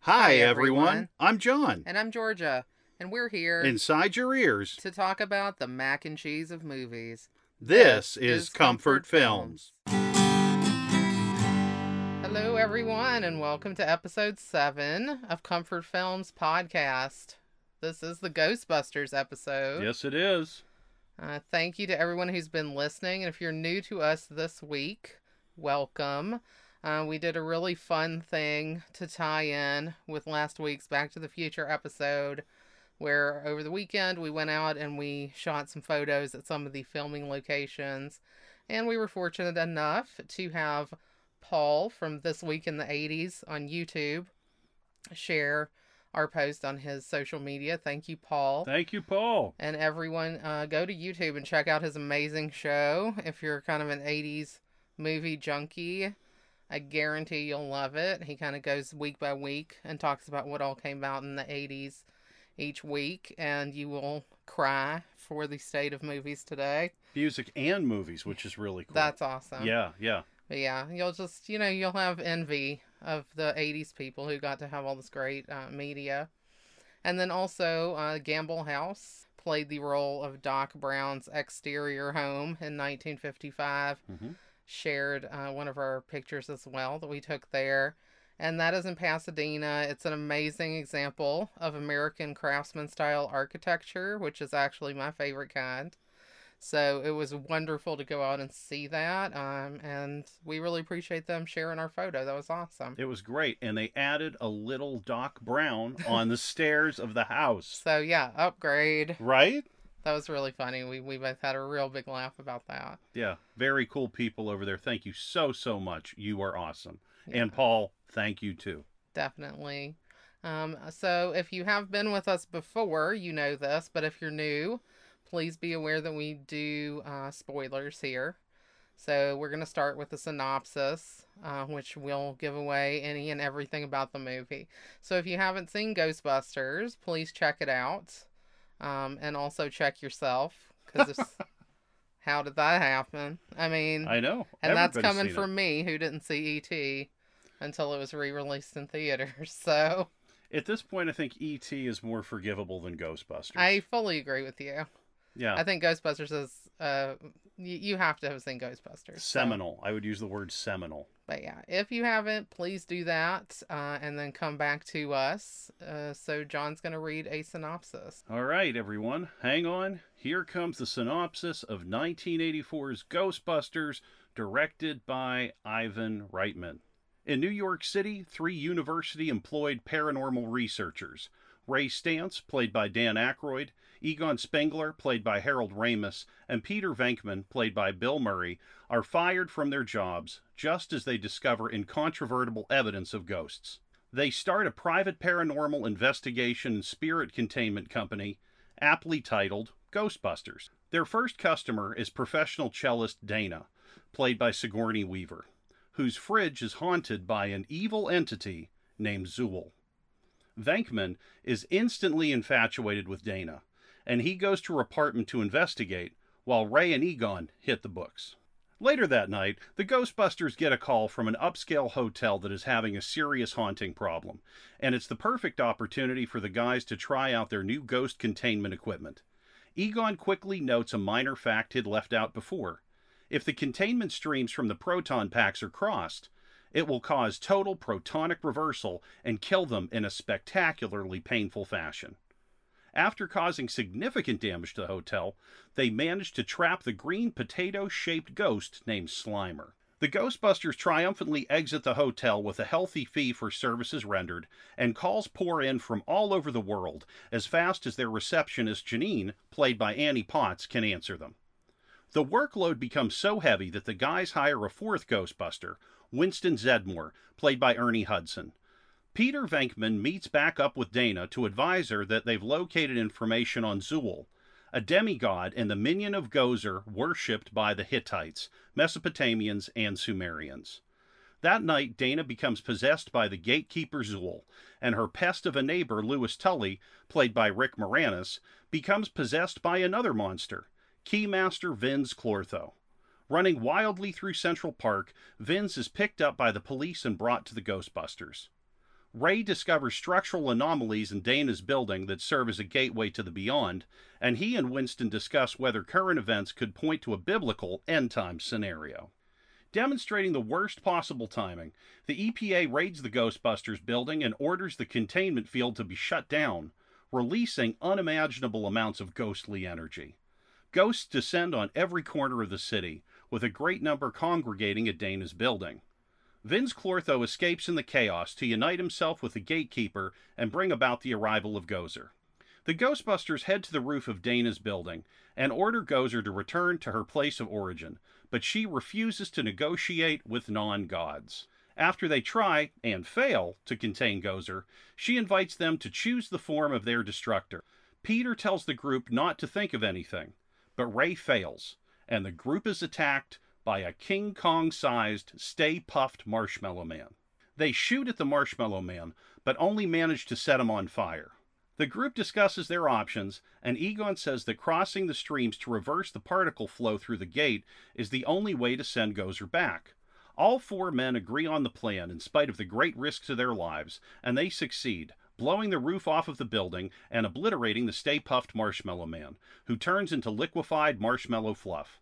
Hi, everyone. I'm John. And I'm Georgia. And we're here Inside your ears, to talk about the mac and cheese of movies. this is Comfort Films. Hello, everyone, and welcome to episode seven of Comfort Films podcast. This is the Ghostbusters episode. Yes, it is. Uh, thank you to everyone who's been listening. And if you're new to us this week, welcome. Uh, we did a really fun thing to tie in with last week's Back to the Future episode, where over the weekend we went out and we shot some photos at some of the filming locations. And we were fortunate enough to have Paul from This Week in the 80s on YouTube share our post on his social media. Thank you, Paul. Thank you, Paul. And everyone, uh, go to YouTube and check out his amazing show. If you're kind of an 80s movie junkie, I guarantee you'll love it. He kind of goes week by week and talks about what all came out in the 80s each week, and you will cry for the state of movies today. Music and movies, which is really cool. That's awesome. Yeah, yeah. But yeah, you'll just, you know, you'll have envy of the 80s people who got to have all this great uh, media. And then also, uh, Gamble House played the role of Doc Brown's exterior home in 1955. Mhm. Shared uh, one of our pictures as well that we took there. And that is in Pasadena. It's an amazing example of American craftsman style architecture, which is actually my favorite kind. So it was wonderful to go out and see that. Um, and we really appreciate them sharing our photo. That was awesome. It was great. And they added a little Doc Brown on the stairs of the house. So yeah, upgrade. Right? That was really funny. We we both had a real big laugh about that. Yeah. Very cool people over there. Thank you so, so much. You are awesome. Yeah. And Paul, thank you too. Definitely. Um, so if you have been with us before, you know this, but if you're new, please be aware that we do uh, spoilers here. So we're going to start with the synopsis, uh, which will give away any and everything about the movie. So if you haven't seen Ghostbusters, please check it out. Um, and also check yourself, because how did that happen? I mean, I know. and that's coming from me who didn't see E.T. until it was re-released in theaters. So. At this point, I think E.T. is more forgivable than Ghostbusters. I fully agree with you. yeah. I think Ghostbusters is uh you, you have to have seen Ghostbusters. so- seminal. I would use the word seminal. But yeah, if you haven't, please do that uh, and then come back to us. Uh, so John's gonna read a synopsis. All right, everyone, hang on. Here comes the synopsis of 1984's Ghostbusters, directed by Ivan Reitman. In New York City, three university employed paranormal researchers Ray Stantz, played by Dan Aykroyd, Egon Spengler, played by Harold Ramis, and Peter Venkman, played by Bill Murray, are fired from their jobs just as they discover incontrovertible evidence of ghosts. They start a private paranormal investigation and spirit containment company, aptly titled Ghostbusters. Their first customer is professional cellist Dana, played by Sigourney Weaver, whose fridge is haunted by an evil entity named Zuul. Venkman is instantly infatuated with Dana, and he goes to her apartment to investigate, while Ray and Egon hit the books. Later that night, the Ghostbusters get a call from an upscale hotel that is having a serious haunting problem, and it's the perfect opportunity for the guys to try out their new ghost containment equipment. Egon quickly notes a minor fact he'd left out before. If the containment streams from the proton packs are crossed, it will cause total protonic reversal and kill them in a spectacularly painful fashion. After causing significant damage to the hotel, they manage to trap the green potato shaped ghost named Slimer. The Ghostbusters triumphantly exit the hotel with a healthy fee for services rendered, and calls pour in from all over the world as fast as their receptionist Janine, played by Annie Potts, can answer them. The workload becomes so heavy that the guys hire a fourth Ghostbuster, Winston Zeddemore, played by Ernie Hudson. Peter Venkman meets back up with Dana to advise her that they've located information on Zuul, a demigod and the minion of Gozer worshipped by the Hittites, Mesopotamians, and Sumerians. That night, Dana becomes possessed by the gatekeeper Zool, and her pest of a neighbor, Louis Tully, played by Rick Moranis, becomes possessed by another monster, Keymaster Vinz Clortho. Running wildly through Central Park, Vinz is picked up by the police and brought to the Ghostbusters. Ray discovers structural anomalies in Dana's building that serve as a gateway to the beyond, and he and Winston discuss whether current events could point to a biblical end time scenario. Demonstrating the worst possible timing, the EPA raids the Ghostbusters building and orders the containment field to be shut down, releasing unimaginable amounts of ghostly energy. Ghosts descend on every corner of the city, with a great number congregating at Dana's building. Vinz Clortho escapes in the chaos to unite himself with the gatekeeper and bring about the arrival of Gozer. The Ghostbusters head to the roof of Dana's building and order Gozer to return to her place of origin, but she refuses to negotiate with non gods. After they try, and fail, to contain Gozer, she invites them to choose the form of their destructor. Peter tells the group not to think of anything, but Ray fails, and the group is attacked by a King Kong sized, Stay Puft marshmallow man. They shoot at the marshmallow man, but only manage to set him on fire. The group discusses their options, and Egon says that crossing the streams to reverse the particle flow through the gate is the only way to send Gozer back. All four men agree on the plan in spite of the great risk to their lives, and they succeed, blowing the roof off of the building and obliterating the Stay Puft Marshmallow Man, who turns into liquefied marshmallow fluff.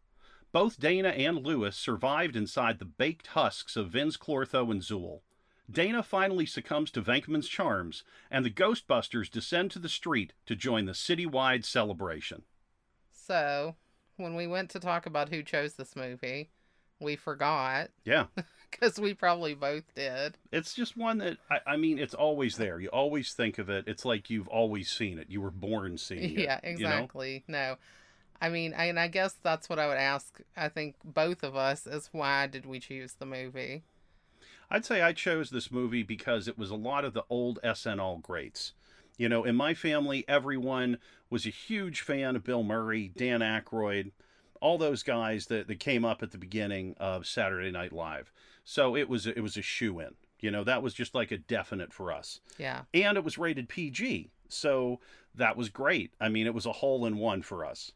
Both Dana and Louis survived inside the baked husks of Vinz Clortho and Zuul. Dana finally succumbs to Venkman's charms, and the Ghostbusters descend to the street to join the citywide celebration. So, when we went to talk about who chose this movie, we forgot Yeah, because we probably both did. it's just one that, I, I mean, it's always there. You always think of it. It's like you've always seen it. You were born seeing it. Yeah, you know? exactly. No. I mean, and I guess that's what I would ask. I think both of us is why did we choose the movie? I'd say I chose this movie because it was a lot of the old SNL greats. You know, in my family, everyone was a huge fan of Bill Murray, Dan Aykroyd, all those guys that, that came up at the beginning of Saturday Night Live. So it was it was a shoe in. You know, that was just like a definite for us. Yeah. And it was rated PG. So that was great. I mean, it was a hole in one for us.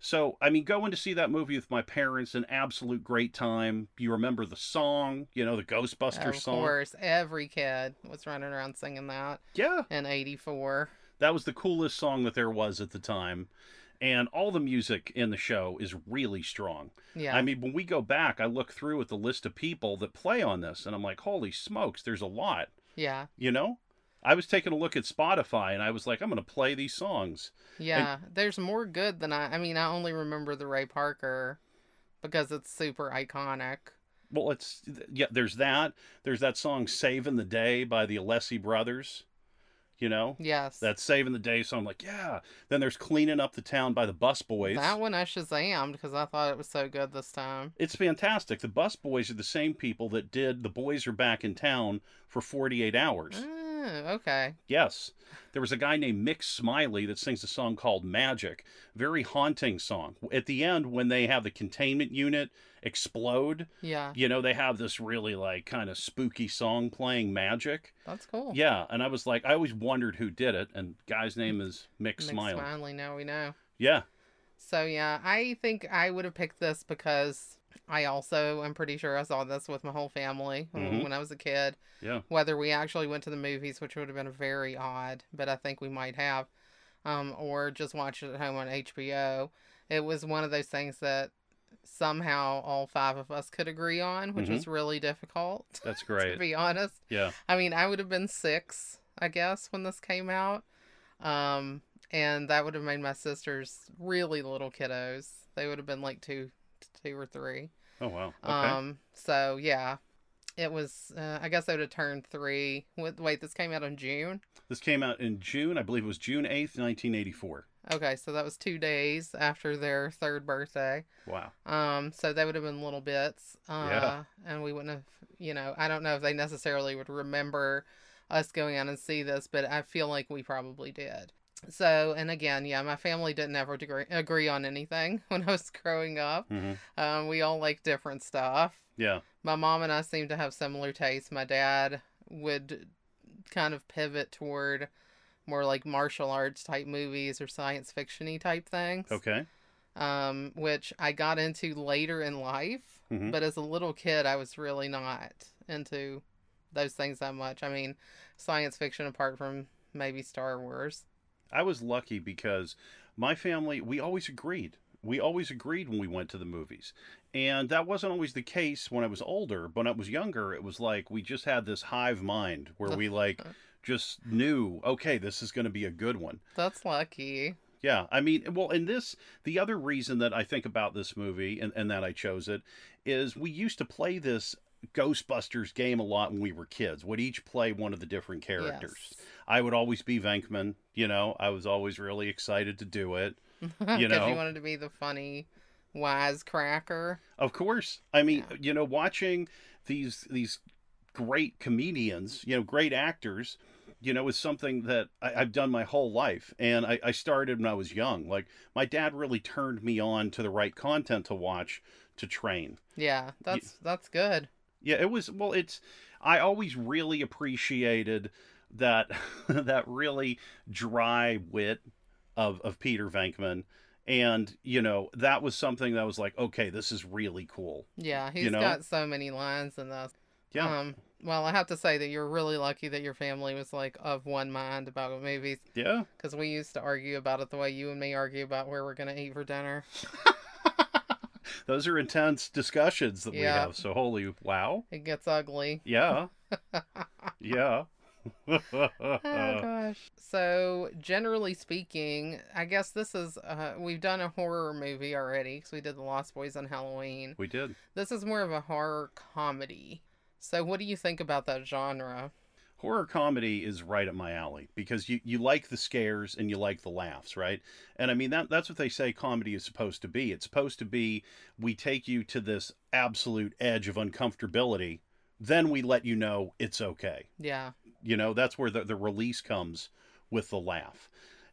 So, I mean, going to see that movie with my parents, an absolute great time. You remember the song, you know, the Ghostbusters of song. course, every kid was running around singing that Yeah, in 84. that was the coolest song that there was at the time. And all the music in the show is really strong. Yeah. I mean, when we go back, I look through at the list of people that play on this, and I'm like, holy smokes, there's a lot. yeah. You know? I was taking a look at Spotify, and I was like, I'm going to play these songs. Yeah. There's more good than I. I mean, I only remember the Ray Parker because it's super iconic. Well, it's, yeah, there's that. There's that song Saving the Day by the Alessi Brothers. You know? Yes. That Saving the Day song. I'm like, yeah. Then there's Cleaning Up the Town by the Bus Boys. That one I shazammed because um, I thought it was so good this time. It's fantastic. The Bus Boys are the same people that did The Boys Are Back in Town for 48 hours. Mm. Oh, okay. Yes. There was a guy named Mick Smiley that sings a song called Magic. Very haunting song. At the end, when they have the containment unit explode, Yeah. you know, they have this really like kind of spooky song playing Magic. That's cool. Yeah. And I was like, I always wondered who did it. And guy's name is Mick Mick Smiley. Smiley, now we know. Yeah. So yeah, I think I would have picked this because I also am pretty sure I saw this with my whole family when- Mhm. when I was a kid. Yeah. Whether we actually went to the movies, which would have been very odd, but I think we might have, um, or just watched it at home on HBO. It was one of those things that somehow all five of us could agree on, which Mhm. was really difficult. That's great. to be honest. Yeah. I mean, I would have been six, I guess, when this came out. Um, and that would have made my sisters really little kiddos. They would have been like two, two or three. Oh, wow. Okay. Um, so yeah, it was. Uh, I guess they would have turned three. Wait, wait, this came out in June. this came out in June. I believe it was June 8th, 1984. Okay, so that was two days after their third birthday. Wow. Um, so they would have been little bits. Uh, Yeah. And we wouldn't have, you know, I don't know if they necessarily would remember us going out and see this, but I feel like we probably did. So, and again, yeah, my family didn't ever agree, agree on anything when I was growing up. hmm Um, we all like different stuff. Yeah. My mom and I seem to have similar tastes. My dad would kind of pivot toward more like martial arts type movies or science fictiony type things Okay. um, which I got into later in life. Mhm. But as a little kid, I was really not into those things that much. I mean, science fiction apart from maybe Star Wars. I was lucky because my family, we always agreed. We always agreed when we went to the movies. And that wasn't always the case when I was older. But when I was younger, it was like we just had this hive mind where we like just knew, okay, this is going to be a good one. That's lucky. Yeah, I mean, well, in this, the other reason that I think about this movie and, and that I chose it is we used to play this Ghostbusters game a lot when we were kids. Would each play one of the different characters. Yes. I would always be Venkman. You know, I was always really excited to do it. Because know? you wanted to be the funny wisecracker. Of course, I mean, Yeah. you know, watching these these great comedians, you know, great actors, you know, is something that I, I've done my whole life, and I, I started when I was young. Like my dad really turned me on to the right content to watch to train. Yeah, that's that's good. Yeah, it was well it's I always really appreciated that that really dry wit of of Peter Venkman and you know that was something that was like okay this is really cool. Yeah, he's know? got so many lines in this. Yeah. Um, well, I have to say that you're really lucky that your family was like of one mind about movies Yeah. because we used to argue about it the way you and me argue about where we're gonna eat for dinner. Those are intense discussions that we have. So holy wow. It gets ugly. Yeah. yeah. oh gosh. So generally speaking, I guess this is uh, we've done a horror movie already because we did the Lost Boys on Halloween. we did. This is more of a horror comedy. So what do you think about that genre? horror comedy is right up my alley because you, you like the scares and you like the laughs, right? And I mean that that's what they say comedy is supposed to be. It's supposed to be we take you to this absolute edge of uncomfortability, then we let you know it's okay. Yeah. You know, that's where the, the release comes with the laugh.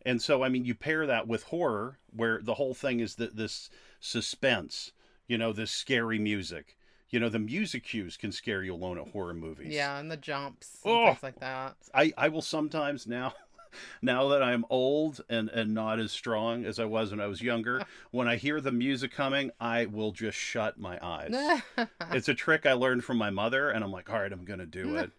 And so I mean you pair that with horror where the whole thing is that this suspense, you know, this scary music. You know, the music cues can scare you alone at horror movies. Yeah, and the jumps and Oh. things like that. I, I will sometimes now now that I'm old and, and not as strong as I was when I was younger, when I hear the music coming, I will just shut my eyes. it's a trick I learned from my mother, and I'm like, all right, I'm gonna do it.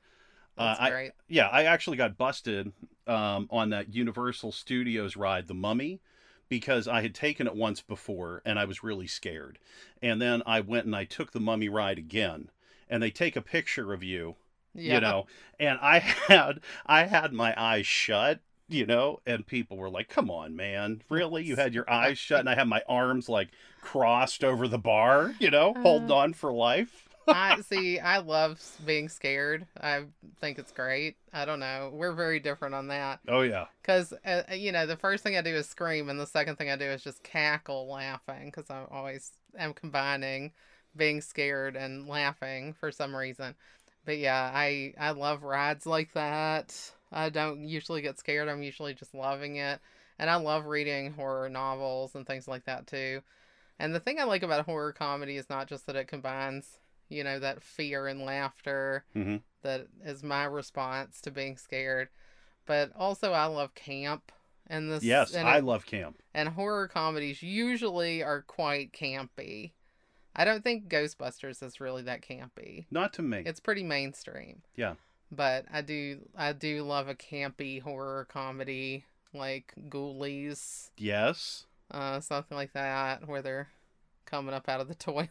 That's uh, I- Yeah, I actually got busted um, on that Universal Studios ride, The Mummy, because I had taken it once before and I was really scared. And then I went and I took the Mummy ride again, and they take a picture of you Yeah. you know and i had i had my eyes shut you know and people were like come on man. Really? You had your eyes shut and i had my arms like crossed over the bar you know holding on for life I see. I love being scared. I think it's great. I don't know. We're very different on that oh yeah because uh, you know the first thing I do is scream, and the second thing I do is just cackle laughing because I'm always am combining being scared and laughing for some reason. But yeah, I I love rides like that. I don't usually get scared. I'm usually just loving it, and I love reading horror novels and things like that too. And the thing I like about horror comedy is not just that it combines, you know, that fear and laughter hmm that is my response to being scared, but also I love camp. And this yes and, i it- love camp and horror comedies usually are quite campy. I don't think Ghostbusters is really that campy. not to me It's pretty mainstream. Yeah. But I do I do love a campy horror comedy like Ghoulies, yes uh, something like that, where they're coming up out of the toilet,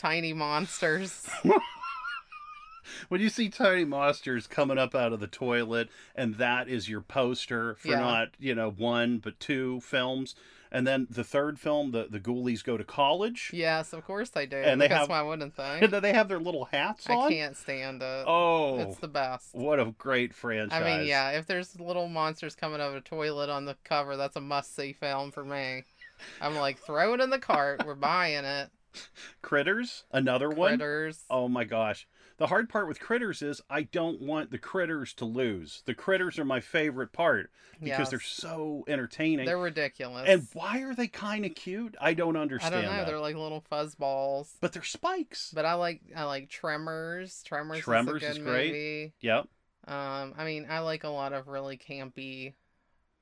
tiny monsters. when you see tiny monsters coming up out of the toilet and that is your poster for Yeah. not you know one but two films and then the third film the the ghoulies go to college Yes, of course they do. And they have- why wouldn't they? and they have their little hats I on I can't stand it. oh It's the best. What a great franchise. I mean, yeah, if there's little monsters coming out of a toilet on the cover, that's a must see film for me. I'm like, throw it in the cart. We're buying it. Critters, another one. Critters. Oh my gosh. The hard part with Critters is I don't want the critters to lose. The critters are my favorite part because they're so entertaining. They're ridiculous. and why are they kind of cute? I don't understand. I don't know. that. They're like little fuzz balls. But they're spikes. But I like I like Tremors. Tremors, Tremors is is great. movie. Yep. Um, I mean, I like a lot of really campy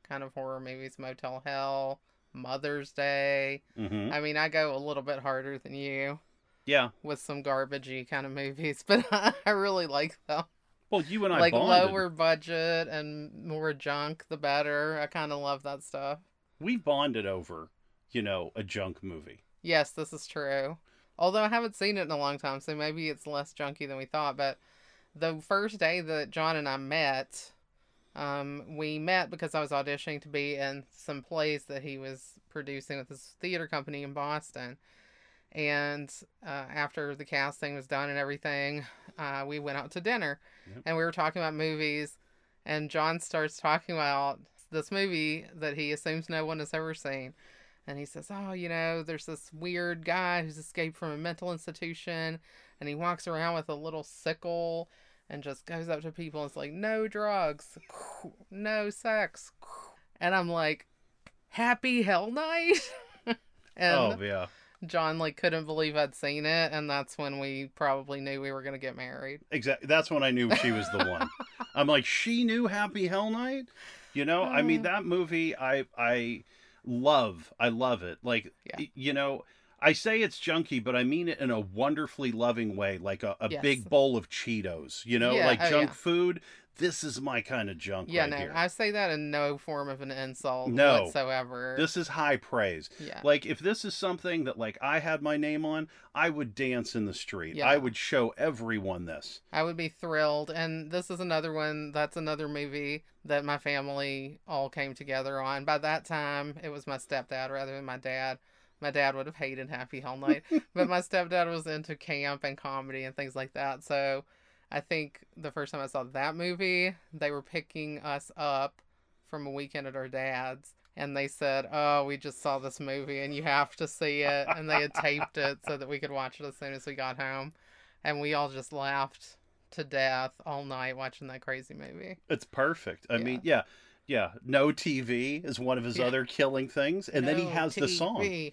kind of horror movies. Motel Hell, Mother's Day. hmm I mean, I go a little bit harder than you. Yeah. with some garbagey kind of movies, but I really like them. Well, you and I like bonded. lower budget and more junk, the better. I kind of love that stuff. We bonded over, you know, a junk movie. Yes, this is true. Although I haven't seen it in a long time, so maybe it's less junky than we thought. But the first day that John and I met, um, we met because I was auditioning to be in some plays that he was producing with his theater company in Boston. And uh, after the casting was done and everything, uh, we went out to dinner Yep. and we were talking about movies. And John starts talking about this movie that he assumes no one has ever seen. And he says, Oh, you know, there's this weird guy who's escaped from a mental institution and he walks around with a little sickle and just goes up to people and is like, No drugs, no sex. And I'm like, Happy Hell Night? and oh yeah. John like couldn't believe I'd seen it, and that's when we probably knew we were gonna get married. Exactly. That's when I knew she was the one. I'm like, she knew Happy Hell Night. You know, I mean Uh. that movie. I I love. I love it. Like Yeah. you know, I say it's junky, but I mean it in a wonderfully loving way, like a, a Yes. big bowl of Cheetos. You know, Yeah, like oh, junk yeah. food. This is my kind of junk Yeah, right no, here. I say that in no form of an insult No. whatsoever. This is high praise. yeah, Like if this is something that like I had my name on, I would dance in the street. Yeah. I would show everyone this. I would be thrilled. And this is another one. That's another movie that my family all came together on. By that time, it was my stepdad rather than my dad. My dad would have hated Happy Hell Night, but my stepdad was into camp and comedy and things like that. So I think the first time I saw that movie, they were picking us up from a weekend at our dad's. And they said, Oh, we just saw this movie and you have to see it. And they had taped it so that we could watch it as soon as we got home. And we all just laughed to death all night watching that crazy movie. It's perfect. I Yeah. mean, yeah, yeah. No TV is one of his Yeah. other killing things, and then he No has the song.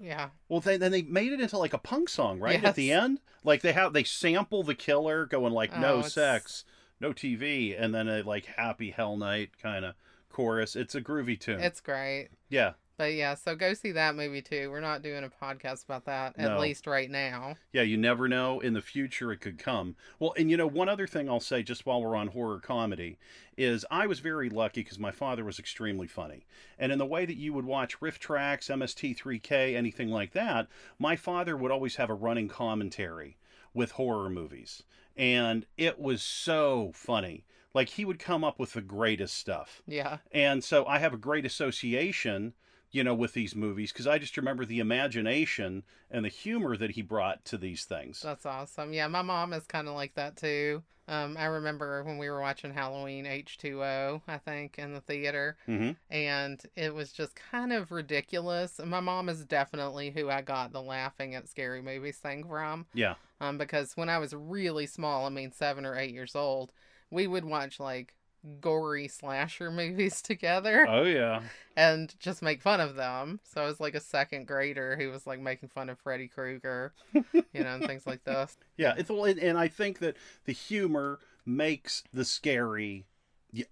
Yeah. Well, they, then they made it into like a punk song, right? At the end, like they have they sample the killer going like Oh, no it's- sex, no TV, and then a like happy hell night kind of chorus. It's a groovy tune. It's great. yeah, But yeah, so go see that movie too. We're not doing a podcast about that, at No. least right now. yeah. You never know. In the future, it could come. Well, and you know, one other thing I'll say, just while we're on horror comedy, is I was very lucky because my father was extremely funny, and in the way that you would watch RiffTrax, MST3K, anything like that, my father would always have a running commentary with horror movies, and it was so funny. Like he would come up with the greatest stuff. Yeah. And so I have a great association, you know, with these movies because I just remember the imagination and the humor that he brought to these things. That's awesome. Yeah, my mom is kind of like that too. Um, I remember when we were watching Halloween H2O, I think, in the theater, hmm and it was just kind of ridiculous. My mom is definitely who I got the laughing at scary movies thing from. Yeah. Um, because when I was really small, I mean, seven or eight years old, we would watch like gory slasher movies together Oh yeah. and just make fun of them. So I was like a second grader who was like making fun of Freddy Krueger, you know, and things like this. Yeah. It's well, and, I think that the humor makes the scary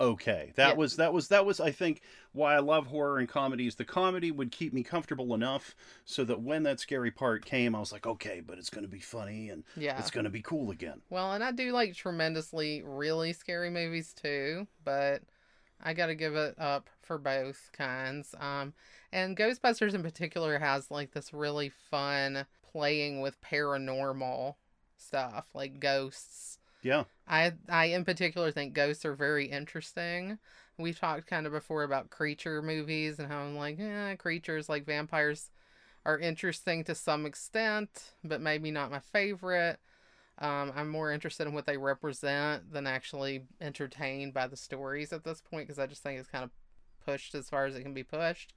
okay. That Yeah. was that was that was I think why I love horror and comedies. The comedy would keep me comfortable enough so that when that scary part came, I was like, okay, but it's going to be funny and Yeah. it's going to be cool again. Well, and I do like tremendously really scary movies too, but I got to give it up for both kinds. Um, and Ghostbusters in particular has like this really fun playing with paranormal stuff, like ghosts. Yeah. I I in particular think ghosts are very interesting. We've talked kind of before about creature movies and how I'm like, eh, creatures like vampires are interesting to some extent, but maybe not my favorite. Um, I'm more interested in what they represent than actually entertained by the stories at this point because I just think it's kind of pushed as far as it can be pushed.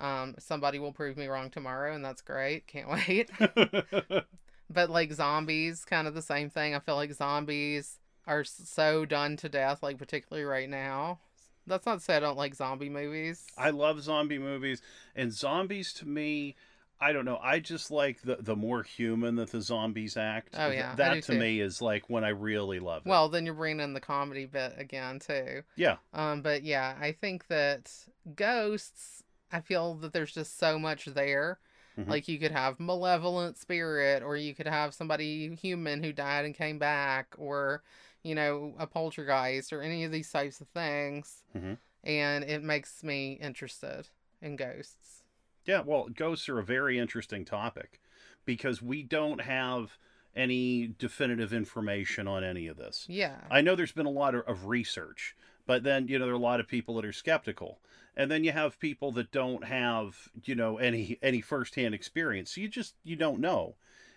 Um, somebody will prove me wrong tomorrow, and that's great. Can't wait. but like zombies, kind of the same thing. I feel like zombies are so done to death, like particularly right now. That's not to say I don't like zombie movies. I love zombie movies, and zombies to me, I don't know. I just like the the more human that the zombies act. Oh, yeah, that to too. me is like when I really love it. well, then you're bringing in the comedy bit again too. yeah, Um, but yeah, I think that ghosts. I feel that there's just so much there Mhm. Like you could have malevolent spirit, or you could have somebody human who died and came back, or you know a poltergeist, or any of these types of things. Mhm. And it makes me interested in ghosts. Yeah, well, ghosts are a very interesting topic because we don't have any definitive information on any of this. Yeah. I know there's been a lot of, of research, but then, you know, there are a lot of people that are skeptical. And then you have people that don't have, you know, any any firsthand experience. So you just you don't know.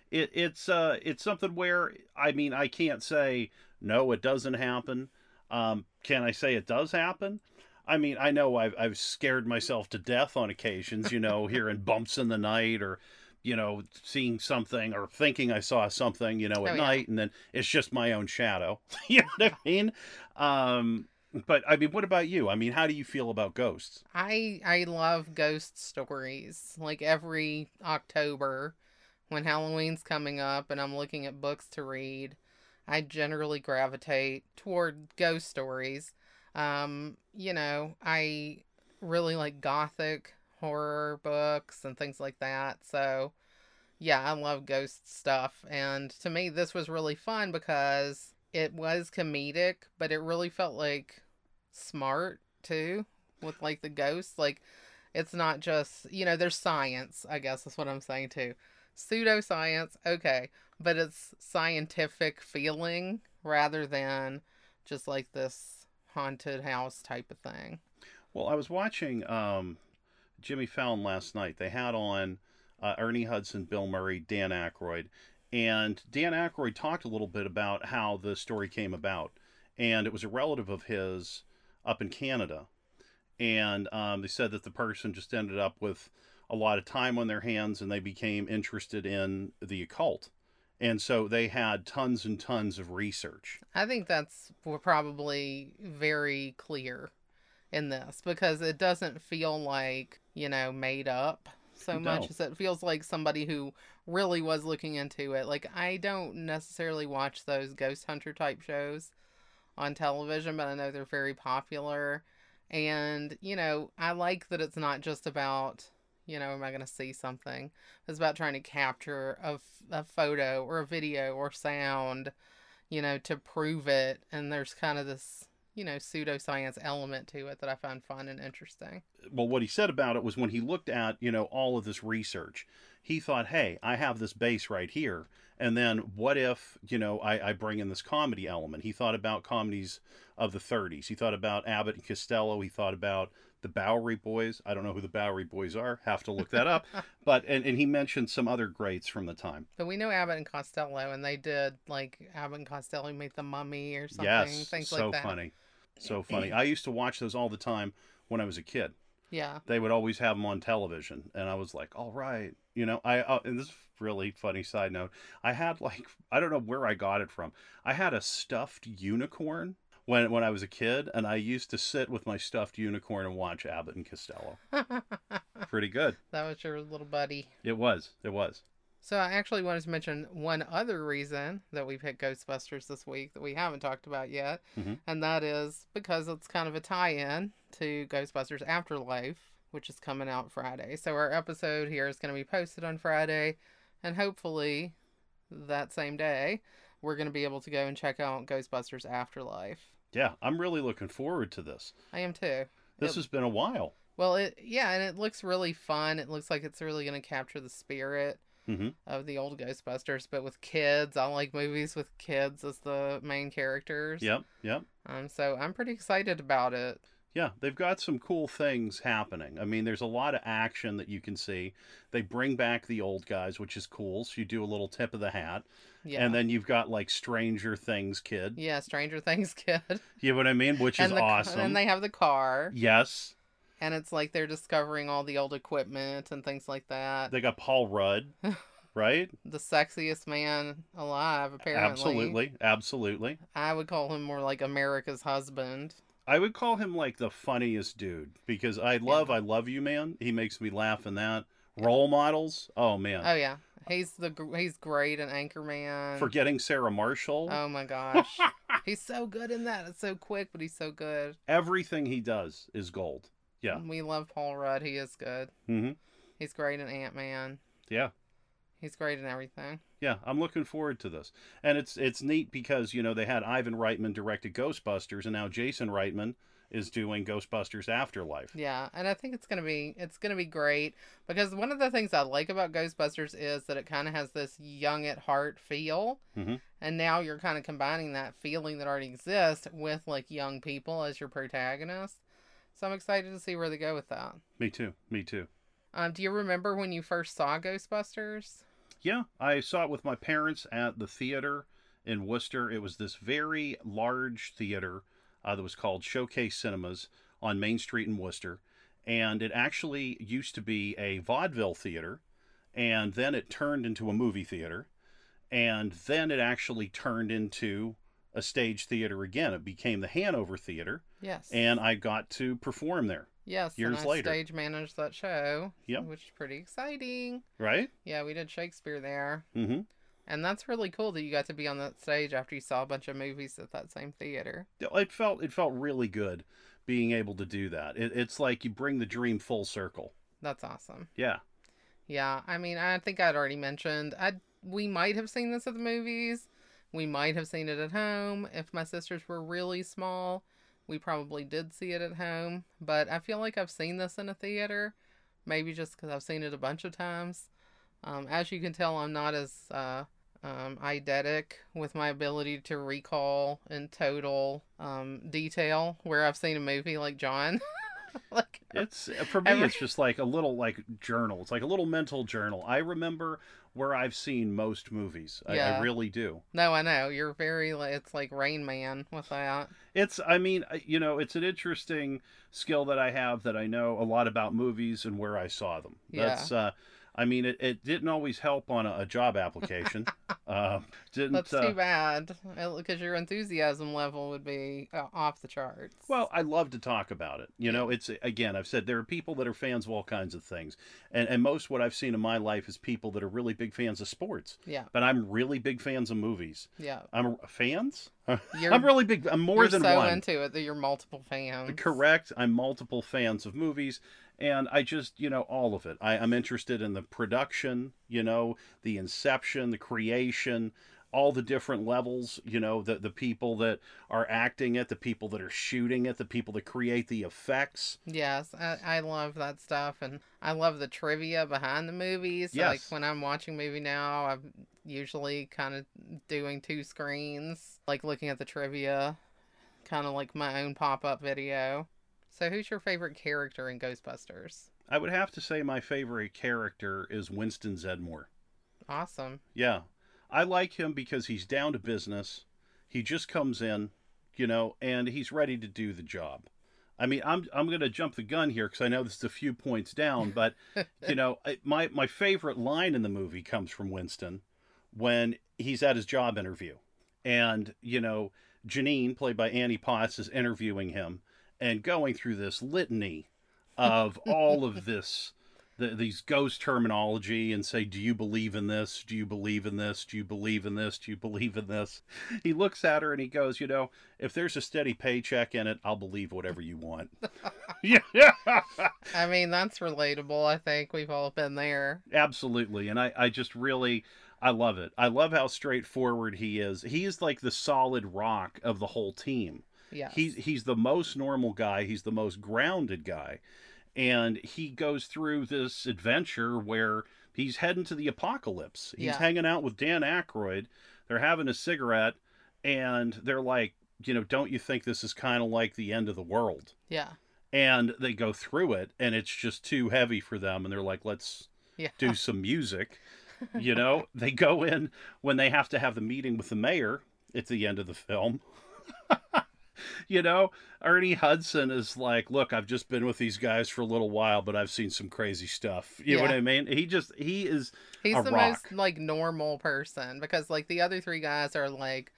It, it's uh it's something where I mean I can't say no it doesn't happen. Um, can I say it does happen? I mean I know I've I've scared myself to death on occasions. You know, hearing bumps in the night or you know seeing something or thinking I saw something. You know at Oh, yeah. night and then it's just my own shadow. you know what I mean? Um, but I mean, what about you? I mean, how do you feel about ghosts? I I love ghost stories. Like every October when Halloween's coming up and I'm looking at books to read, I generally gravitate toward ghost stories. Um, you know, I really like gothic horror books and things like that. So, yeah, I love ghost stuff and to me this was really fun because it was comedic, but it really felt like smart too with like the ghosts like it's not just you know there's science i guess is what i'm saying too pseudoscience okay but it's scientific feeling rather than just like this haunted house type of thing Well, I was watching um, Jimmy Fallon last night. They had on uh, Ernie Hudson, Bill Murray, Dan Aykroyd, and Dan Aykroyd talked a little bit about how the story came about, and it was a relative of his up in Canada, and um, they said that the person just ended up with a lot of time on their hands, and they became interested in the occult, and so they had tons and tons of research. i think that's probably very clear in this because it doesn't feel like you know made up so much as it feels like somebody who really was looking into it. Like i don't necessarily watch those ghost hunter type shows on television but i know they're very popular. And you know i like that it's not just about you know am i going to see something? It's about trying to capture a, f- a photo or a video or sound you know to prove it. And there's kind of this you know pseudoscience element to it that i find fun and interesting well, what he said about it was when he looked at, you know, all of this research, he thought, hey, I have this base right here. And then what if, you know, I, I bring in this comedy element? He thought about comedies of the 30s. He thought about Abbott and Costello. He thought about the Bowery Boys. I don't know who the Bowery Boys are. Have to look that up. but, and, and he mentioned some other greats from the time. but we know abbott and costello and they did like abbott and costello made the mummy or something yes. things so like that funny. So funny. I used to watch those all the time when I was a kid. yeah. They would always have them on television and i was like all right you know i uh, and this is really funny side note. I had like i don't know where i got it from. I had a stuffed unicorn when when i was a kid and i used to sit with my stuffed unicorn and watch abbott and costello. Pretty good. That was your little buddy. It was. It was So I actually wanted to mention one other reason that we picked Ghostbusters this week that we haven't talked about yet, Mhm. and that is because it's kind of a tie-in to Ghostbusters Afterlife, which is coming out Friday. So our episode here is going to be posted on Friday, and hopefully that same day we're going to be able to go and check out Ghostbusters Afterlife. yeah i'm really looking forward to this I am too. this Yep. has been a while Well, it yeah, and it looks really fun. It looks like it's really going to capture the spirit hmm of the old Ghostbusters, but with kids. I like movies with kids as the main characters. yep yep Um, so I'm pretty excited about it. Yeah, they've got some cool things happening. I mean, there's a lot of action that you can see. They bring back the old guys, which is cool. So you do a little tip of the hat. Yeah. And then you've got like Stranger Things kid. yeah, Stranger Things kid. You know what I mean? Which is the, awesome. And then they have the car, yes. And it's like they're discovering all the old equipment and things like that. They got Paul Rudd, right? The sexiest man alive, apparently. Absolutely. Absolutely. I would call him more like America's husband. I would call him like the funniest dude because I love I Love You Man. He makes me laugh in that. Role models. Oh man. Oh yeah, he's the he's great in Anchorman. Forgetting Sarah Marshall. Oh my gosh. he's so good in that. It's so quick, but he's so good. Everything he does is gold. Yeah. We love Paul Rudd. He is good. Mm-hmm. He's great in Ant Man. Yeah. He's great in everything. Yeah, I'm looking forward to this, and it's it's neat because you know they had Ivan Reitman directed Ghostbusters, and now Jason Reitman is doing Ghostbusters Afterlife. Yeah, and I think it's gonna be it's gonna be great because one of the things I like about Ghostbusters is that it kind of has this young at heart feel, Mhm. and now you're kind of combining that feeling that already exists with like young people as your protagonists. So I'm excited to see where they go with that. Me too. Me too. Um, do you remember when you first saw Ghostbusters? Yeah, I saw it with my parents at the theater in Worcester. It was this very large theater uh, that was called Showcase Cinemas on Main Street in Worcester. And it actually used to be a vaudeville theater, and then it turned into a movie theater, and then it actually turned into a stage theater again. It became the Hanover Theater, Yes. and I got to perform there, yes, years later. stage managed that show. Yep. Which is pretty exciting. right? Yeah, we did Shakespeare there. Mm-hmm. And that's really cool that you got to be on that stage after you saw a bunch of movies at that same theater. it felt it felt really good being able to do that. It, it's like you bring the dream full circle. That's awesome. Yeah, Yeah, I mean, I think I'd already mentioned I we might have seen this at the movies. We might have seen it at home. If my sisters were really small, we probably did see it at home. But I feel like I've seen this in a theater, maybe just because I've seen it a bunch of times. Um, as you can tell, I'm not as uh, um, eidetic with my ability to recall in total um, detail where I've seen a movie like John. like it's for me. Every- It's just like a little like journal. It's like a little mental journal. I remember where I've seen most movies. I, I really do. No, I know. You're very it's like Rain Man with that. It's. I mean, you know, it's an interesting skill that I have that I know a lot about movies and where I saw them. Yeah. That's. Uh, I mean, it, it didn't always help on a, a job application. uh, didn't. That's uh, too bad because your enthusiasm level would be uh, off the charts. Well, I love to talk about it. You know, it's again, I've said there are people that are fans of all kinds of things, and and most what I've seen in my life is people that are really big fans of sports. yeah, But I'm really big fans of movies. yeah. I'm fans. You're I'm really big. I'm more you're than so one. into it that you're multiple fans. Correct. I'm multiple fans of movies, and I just, you know, all of it. I, I'm interested in the production, you know, the inception, the creation, all the different levels, you know, the the people that are acting it, the people that are shooting it, the people that create the effects. Yes, I, I love that stuff, and I love the trivia behind the movies. yes. Like when I'm watching a movie now, I'm usually kind of doing two screens, like looking at the trivia, kind of like my own pop up video. So, who's your favorite character in Ghostbusters? I would have to say my favorite character is Winston Zeddemore. Awesome. Yeah. I like him because he's down to business. He just comes in, you know, and he's ready to do the job. I mean, I'm I'm going to jump the gun here because I know this is a few points down, but you know, my my favorite line in the movie comes from Winston when he's at his job interview, and you know, Janine, played by Annie Potts, is interviewing him and going through this litany of all of this the, these ghost terminology and say, Do you believe in this? Do you believe in this? Do you believe in this? Do you believe in this? He looks at her and he goes, You know, if there's a steady paycheck in it, I'll believe whatever you want. yeah, I mean, that's relatable. I think we've all been there. absolutely. And I, I just really, I love it. I love how straightforward he is. He is like the solid rock of the whole team. Yes. He's he's the most normal guy. He's the most grounded guy, and he goes through this adventure where he's heading to the apocalypse. He's Yeah. hanging out with Dan Aykroyd. They're having a cigarette, and they're like, you know, don't you think this is kind of like the end of the world? yeah. And they go through it, and it's just too heavy for them, and they're like, let's Yeah. do some music. You know, they go in when they have to have the meeting with the mayor at the end of the film. you know, Ernie Hudson is like, "Look, I've just been with these guys for a little while, but I've seen some crazy stuff." You know what I mean? He just he is He's the rock. most like normal person because like the other three guys are like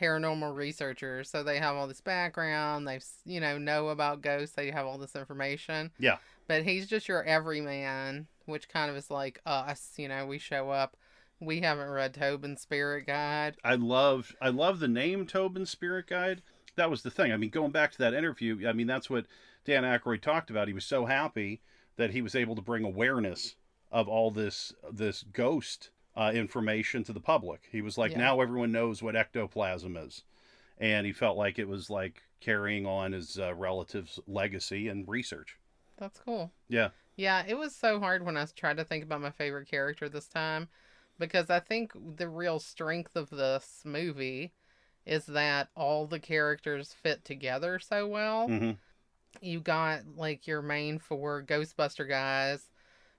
paranormal researchers, so they have all this background. They've you know know about ghosts. They have all this information. Yeah. But he's just your everyman, which kind of is like us. You know, we show up. We haven't read Tobin's Spirit Guide. I love I love the name Tobin Spirit Guide. That was the thing. I mean, going back to that interview, I mean that's what Dan Aykroyd talked about. He was so happy that he was able to bring awareness of all this this ghost uh, information to the public. He was like, Yeah. now everyone knows what ectoplasm is, and he felt like it was like carrying on his uh, relative's legacy and research. That's cool. Yeah. Yeah, it was so hard when I tried to think about my favorite character this time because I think the real strength of this movie is that all the characters fit together so well. hmm You got like your main four Ghostbuster guys.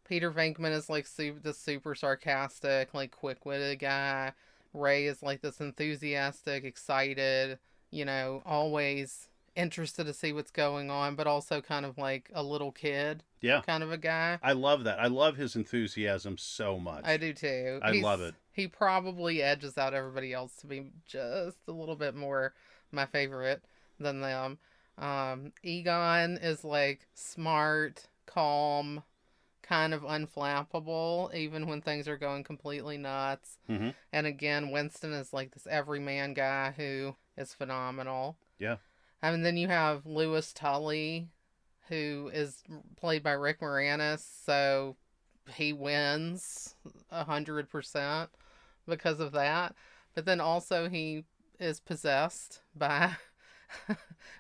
Peter Venkman is like super, the super sarcastic, like quick witted guy. Ray is like this enthusiastic, excited, you know, always interested to see what's going on, but also kind of like a little kid Yeah. kind of a guy. I love that. I love his enthusiasm so much. I do too. I love it. He probably edges out everybody else to be just a little bit more my favorite than them. Um, Egon is like smart, calm, kind of unflappable, even when things are going completely nuts. Mhm. And again, Winston is like this everyman guy who is phenomenal. Yeah. And then you have Louis Tully, who is played by Rick Moranis, so he wins a hundred percent because of that. But then also he is possessed by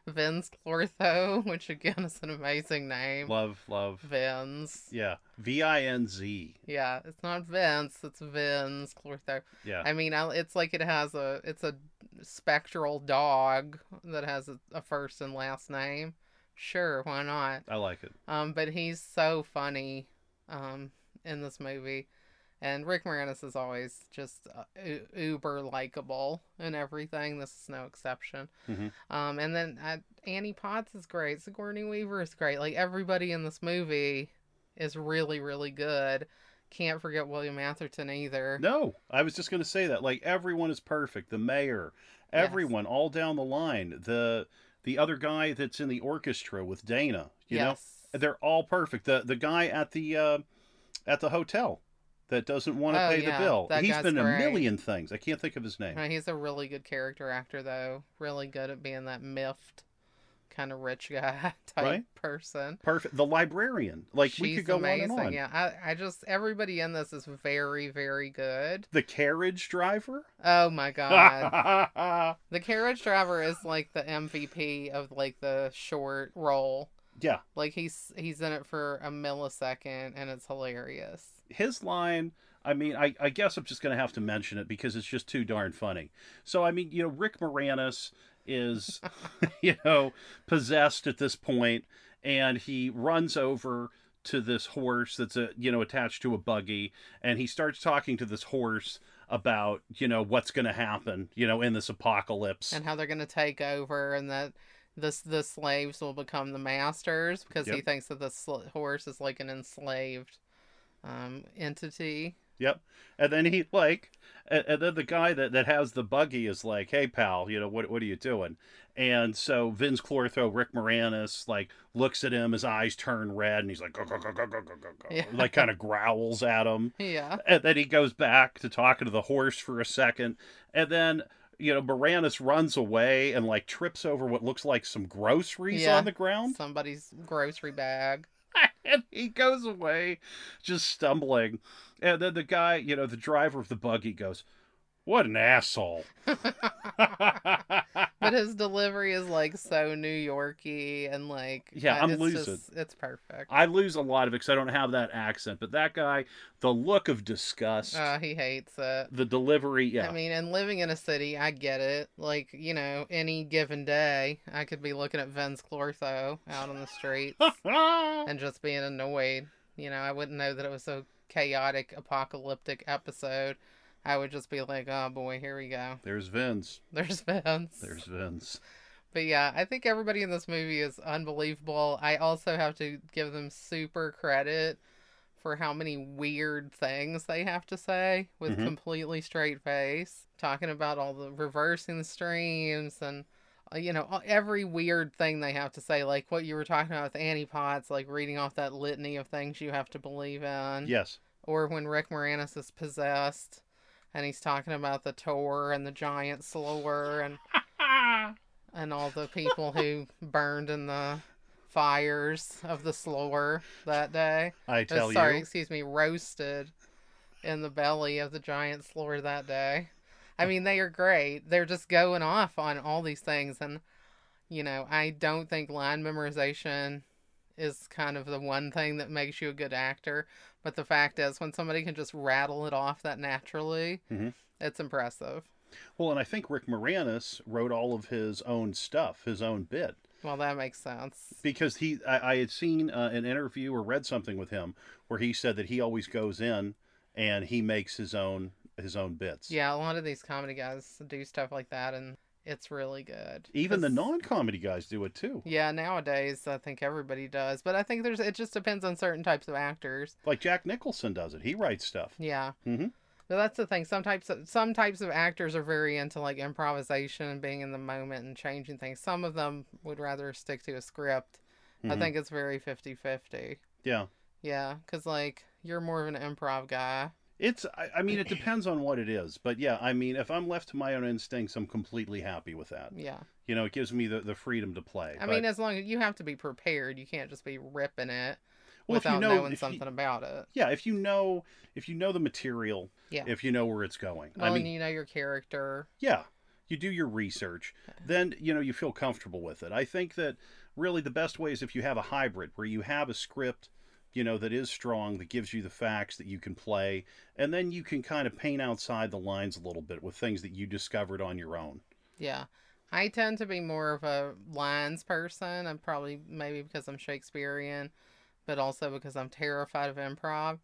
Vinz Clortho, which again is an amazing name. Love, love. Vince. Yeah. V I N Z. Yeah, it's not Vince, it's Vinz Clortho. Yeah. I mean, I- it's like it has a it's a spectral dog that has a, a first and last name. Sure, why not? I like it. Um, but he's so funny, um, in this movie, and Rick Moranis is always just uh, u- uber likable and everything. This is no exception. Mhm. Um, and then uh, Annie Potts is great. Sigourney Weaver is great. Like everybody in this movie is really really good. Can't forget William Atherton either. No, I was just going to say that. Like everyone is perfect. The mayor, Yes. everyone, all down the line. The the other guy that's in the orchestra with Dana. You yes. know, they're all perfect. The the guy at the uh, at the hotel that doesn't want to Oh, pay yeah, the bill. He's been in a million things. I can't think of his name. Uh, he's a really good character actor, though. Really good at being that miffed, kind of rich guy type Right. person. Perfect. The librarian. Like we She's could go amazing. on and on. Yeah, I, I just everybody in this is very, very good. The carriage driver. Oh my god, the carriage driver is like the MVP of like the short role. yeah. Like he's he's in it for a millisecond, and it's hilarious. His line i mean I, I guess i'm just going to have to mention it because it's just too darn funny. So i mean you know rick moranis is you know possessed at this point and he runs over to this horse that's a you know attached to a buggy and he starts talking to this horse about you know what's going to happen you know in this apocalypse. And how they're going to take over and that this the slaves will become the masters because he thinks that the sl- horse is like an enslaved um, entity. Yep. And then he like, and, and then the guy that, that has the buggy is like, "Hey pal, you know what? What are you doing?" And so Vinz Clortho, Rick Moranis, like looks at him, his eyes turn red, and he's like, go, go, go, go, go, go, go, go. Yeah. like kind of growls at him. Yeah. And then he goes back to talking to the horse for a second, and then. You know, Moranis runs away and like trips over what looks like some groceries Yeah. on the ground. Somebody's grocery bag. and he goes away just stumbling. And then the guy you know the driver of the buggy goes what an asshole But his delivery is like so New Yorky and like Yeah, I'm it's losing. just- it's perfect. i lose a lot of it because i don't have that accent but that guy the look of disgust Uh, he hates it. the delivery yeah I mean, and living in a city, I get it. Like, you know, any given day, I could be looking at Vinz Clortho out on the streets and just being annoyed. You know, I wouldn't know that it was a chaotic, apocalyptic episode. I would just be like, oh boy, here we go. there's vince There's Vince. there's vince But yeah, I think everybody in this movie is unbelievable. I also have to give them super credit for how many weird things they have to say with Mhm. completely straight face, talking about all the reversing the streams and uh, you know every weird thing they have to say, like what you were talking about with Annie Potts, like reading off that litany of things you have to believe in yes or when Rick Moranis is possessed and he's talking about the Tor and the giant Sloar and and all the people who burned in the fires of the Sloar that day. I Uh, tell sorry, you. excuse me, roasted in the belly of the giant Sloar that day. I mean, they are great. They're just going off on all these things. And, you know, I don't think line memorization is kind of the one thing that makes you a good actor. But the fact is, when somebody can just rattle it off that naturally, Mhm. it's impressive. Well, and I think Rick Moranis wrote all of his own stuff, his own bit. Well, that makes sense. because he I, I had seen uh, an interview or read something with him where he said that he always goes in and he makes his own his own bits. Yeah, a lot of these comedy guys do stuff like that, and it's really good. Even the non-comedy guys do it too. Yeah, nowadays I think everybody does, but I think there's it just depends on certain types of actors. Like Jack Nicholson does it. He writes stuff. Yeah. Mhm. But that's the thing. Some types of some types of actors are very into like improvisation and being in the moment and changing things. Some of them would rather stick to a script. I Mhm. think it's very 50-50. Yeah. Yeah, cuz like you're more of an improv guy. It's I, I mean it depends on what it is. But yeah, I mean if I'm left to my own instincts, I'm completely happy with that. Yeah. You know, it gives me the, the freedom to play. I But- mean, as long as you have to be prepared, you can't just be ripping it Well, if you without know- knowing if you- something about it. yeah, if you know if you know the material, Yeah. if you know where it's going. Well, I mean and you know your character. Yeah, you do your research, then you know you feel comfortable with it. I think that really the best way is if you have a hybrid where you have a script, you know, that is strong, that gives you the facts that you can play, and then you can kind of paint outside the lines a little bit with things that you discovered on your own. Yeah. I tend to be more of a lines person. I'm probably maybe because I'm Shakespearean, but also because I'm terrified of improv.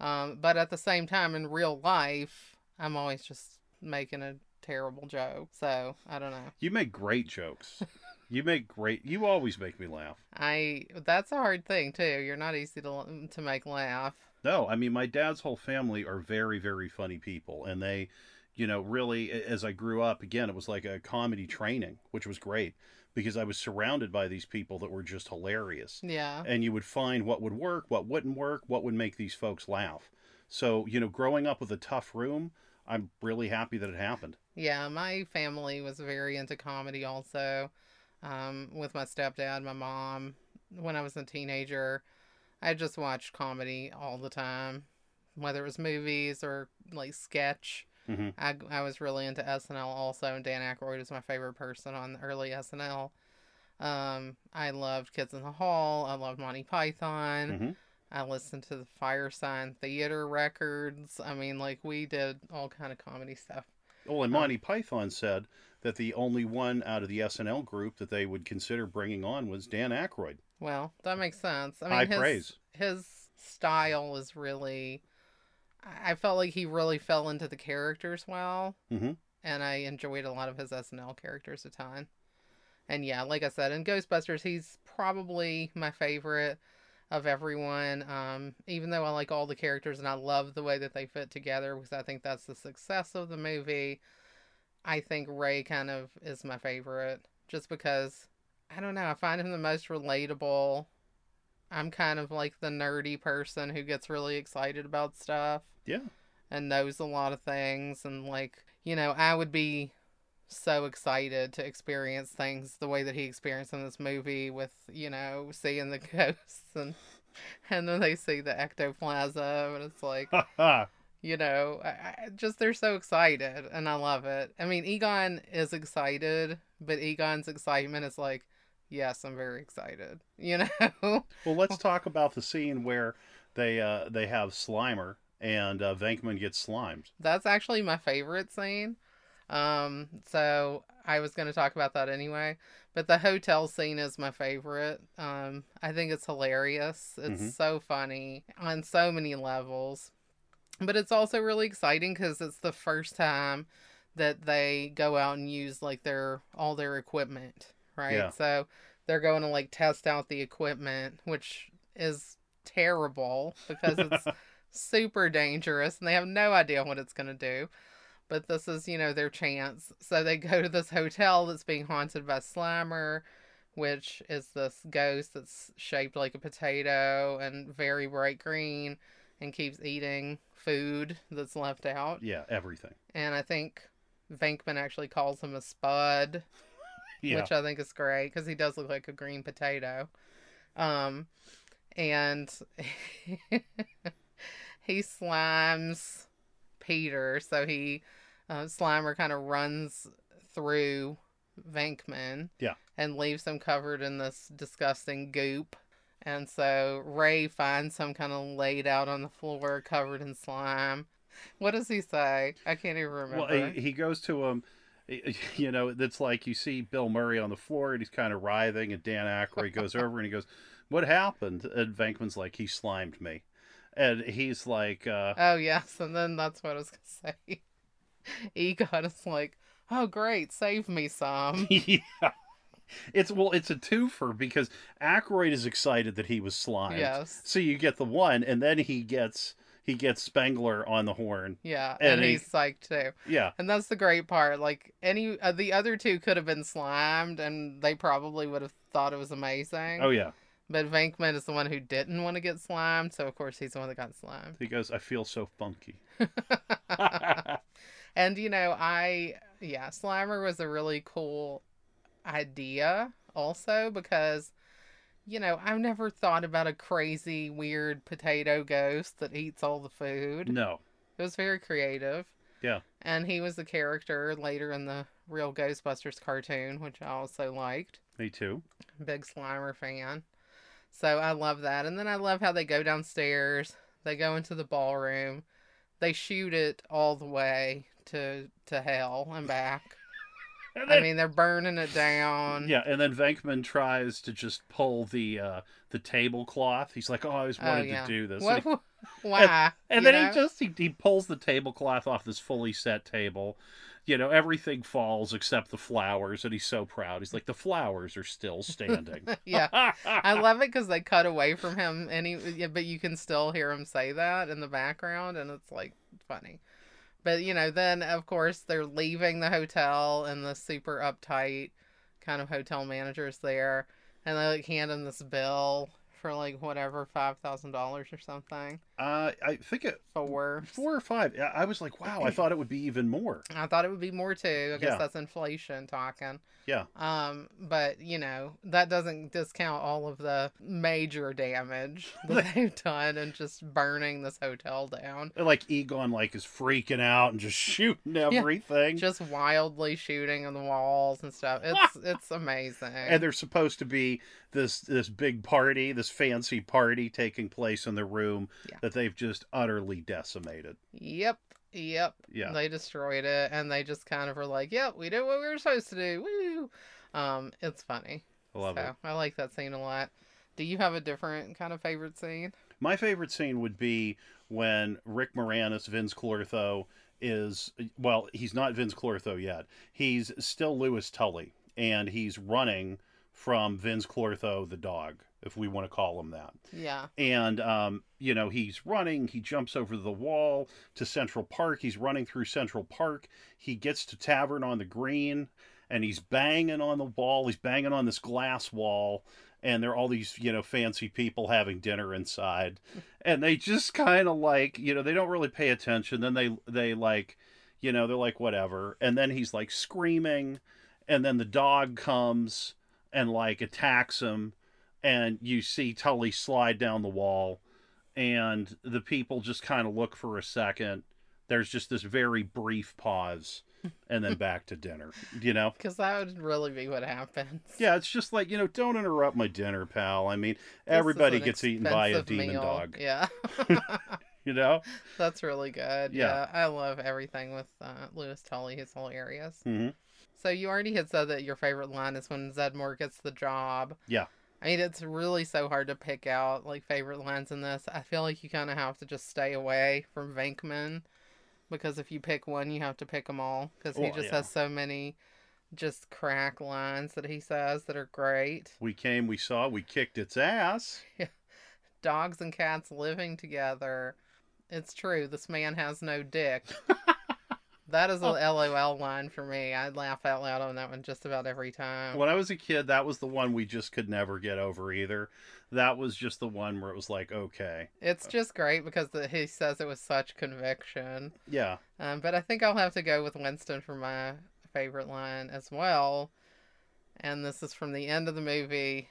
Um, but at the same time, in real life, I'm always just making a terrible joke. So I don't know. You make great jokes. you make great. You always make me laugh. I that's a hard thing too. You're not easy to to make laugh. No, I mean my dad's whole family are very very funny people and they you know really as I grew up again it was like a comedy training which was great because I was surrounded by these people that were just hilarious Yeah. and you would find what would work, what wouldn't work, what would make these folks laugh. So, you know, growing up with a tough room, I'm really happy that it happened. Yeah, my family was very into comedy also. Um, with my stepdad, my mom. When I was a teenager, I just watched comedy all the time, whether it was movies or like sketch. hmm I, I was really into SNL also, and Dan Aykroyd is my favorite person on the early SNL. Um, I loved Kids in the Hall. I loved Monty Python. hmm I listened to the Firesign Theatre records. I mean, like we did all kind of comedy stuff. Oh, and Monty Python said that the only one out of the SNL group that they would consider bringing on was Dan Aykroyd. Well, that makes sense. I mean, High his, praise. His style is really. I felt like he really fell into the characters well, hmm and I enjoyed a lot of his SNL characters a ton. And yeah, like I said, in Ghostbusters, he's probably my favorite of everyone. Um, even though I like all the characters and I love the way that they fit together because I think that's the success of the movie. I think Ray kind of is my favorite just because I don't know, I find him the most relatable. I'm kind of like the nerdy person who gets really excited about stuff Yeah. and knows a lot of things and like you know i would be so excited to experience things the way that he experienced in this movie with you know seeing the ghosts and and then they see the ectoplasm and it's like you know I, I just they're so excited and i love it i mean egon is excited but egon's excitement is like yes i'm very excited you know well, let's talk about the scene where they uh, they have Slimer and uh, Venkman gets slimed. That's actually my favorite scene. Um, so I was going to talk about that anyway. But the hotel scene is my favorite. Um, I think it's hilarious. It's Mhm. so funny on so many levels. But it's also really exciting because it's the first time that they go out and use like their all their equipment, right? Yeah. So they're going to like test out the equipment, which is terrible because it's super dangerous and they have no idea what it's going to do. But this is, you know, their chance. So they go to this hotel that's being haunted by Slimer, which is this ghost that's shaped like a potato and very bright green and keeps eating food that's left out. Yeah, everything. And I think Venkman actually calls him a spud. Yeah. which I think is great because he does look like a green potato. Um, and he slimes Peter, so he uh, Slimer kind of runs through Venkman, Yeah. and leaves him covered in this disgusting goop. And so Ray finds him kind of laid out on the floor, covered in slime. What does he say? I can't even remember. Well, he, he goes to him. You know, it's like you see Bill Murray on the floor and he's kind of writhing, and Dan Aykroyd goes over and he goes, "What happened?" And Venkman's like, "He slimed me," and he's like, uh, Oh yes, and then that's what I was gonna say. Egon is like, "Oh great, save me some." "Yeah." It's well, it's a twofer because Aykroyd is excited that he was slimed. yes, So you get the one, and then he gets he gets Spengler on the horn. yeah, And and, he- he's psyched too. Yeah, And that's the great part. Like any uh, the other two could have been slimed, and they probably would have thought it was amazing. oh yeah. But Venkman is the one who didn't want to get slimed, so of course he's the one that got slimed. He goes, "I feel so funky." and you know, I yeah, Slimer was a really cool idea also because you know, I've never thought about a crazy weird potato ghost that eats all the food. no, It was very creative. Yeah. And he was the character later in the real Ghostbusters cartoon, which I also liked. me too. Big Slimer fan. So I love that. And then I love how they go downstairs, they go into the ballroom, they shoot it all the way to to hell and back. And I mean, they're burning it down. Yeah, and then Venkman tries to just pull the uh, the tablecloth. He's like, "Oh, I always Oh, wanted yeah. to do this." What, and he- why? and You then know? he just he, he pulls the tablecloth off this fully set table. You know, everything falls except the flowers, and he's so proud. He's like, "The flowers are still standing." yeah. I love it because they cut away from him, and he, yeah, but you can still hear him say that in the background, and it's like funny. But you know, then of course they're leaving the hotel, and the super uptight kind of hotel manager's there, and they like hand him this bill for like whatever five thousand dollars or something Uh, I think it four, four or five. I was like, "Wow!" I thought it would be even more. I thought it would be more too. I guess that's inflation talking. Yeah. Um, but you know that doesn't discount all of the major damage that they've done and just burning this hotel down. Like Egon, like is freaking out and just shooting everything. Just wildly shooting on the walls and stuff. It's it's amazing. and they're supposed to be this this big party, this fancy party taking place in the room Yeah. that they've just utterly decimated. yep, yep. Yeah. They destroyed it, and they just kind of were like, "Yep, we did what we were supposed to do." Woo! Um, it's funny. I love so it. I like that scene a lot. Do you have a different kind of favorite scene? My favorite scene would be when Rick Moranis, Vinz Clortho, is well, he's not Vinz Clortho yet. He's still Louis Tully, and he's running from Vinz Clortho, the dog, if we want to call him that. Yeah. and um, you know he's running he jumps over the wall to central park he's running through central park he gets to tavern on the green and he's banging on the wall he's banging on this glass wall and there are all these you know fancy people having dinner inside and they just kind of like you know they don't really pay attention then they they like you know they're like whatever and then he's like screaming and then the dog comes and like attacks him and you see Tully slide down the wall, and the people just kind of look for a second. There's just this very brief pause, and then back to dinner. You know? Because that would really be what happens. Yeah, it's just like you know, don't interrupt my dinner, pal. I mean, This everybody gets eaten by a demon meal. dog. Yeah. You know? That's really good. Yeah. Yeah. I love everything with uh, Louis Tully. He's hilarious. hmm So you already had said that your favorite line is when Zeddemore gets the job. Yeah. I mean, it's really so hard to pick out like favorite lines in this. I feel like you kind of have to just stay away from Venkman because if you pick one, you have to pick them all because he Well, just yeah. has so many just crack lines that he says that are great. We came, we saw, we kicked its ass. Dogs and cats living together. It's true. This man has no dick. that is a LOL line for me. I laugh out loud on that one just about every time. When I was a kid, that was the one we just could never get over either. That was just the one where it was like, okay, It's just great because the, he says it with such conviction. yeah, Um, but I think I'll have to go with Winston for my favorite line as well. and this is from the end of the movie.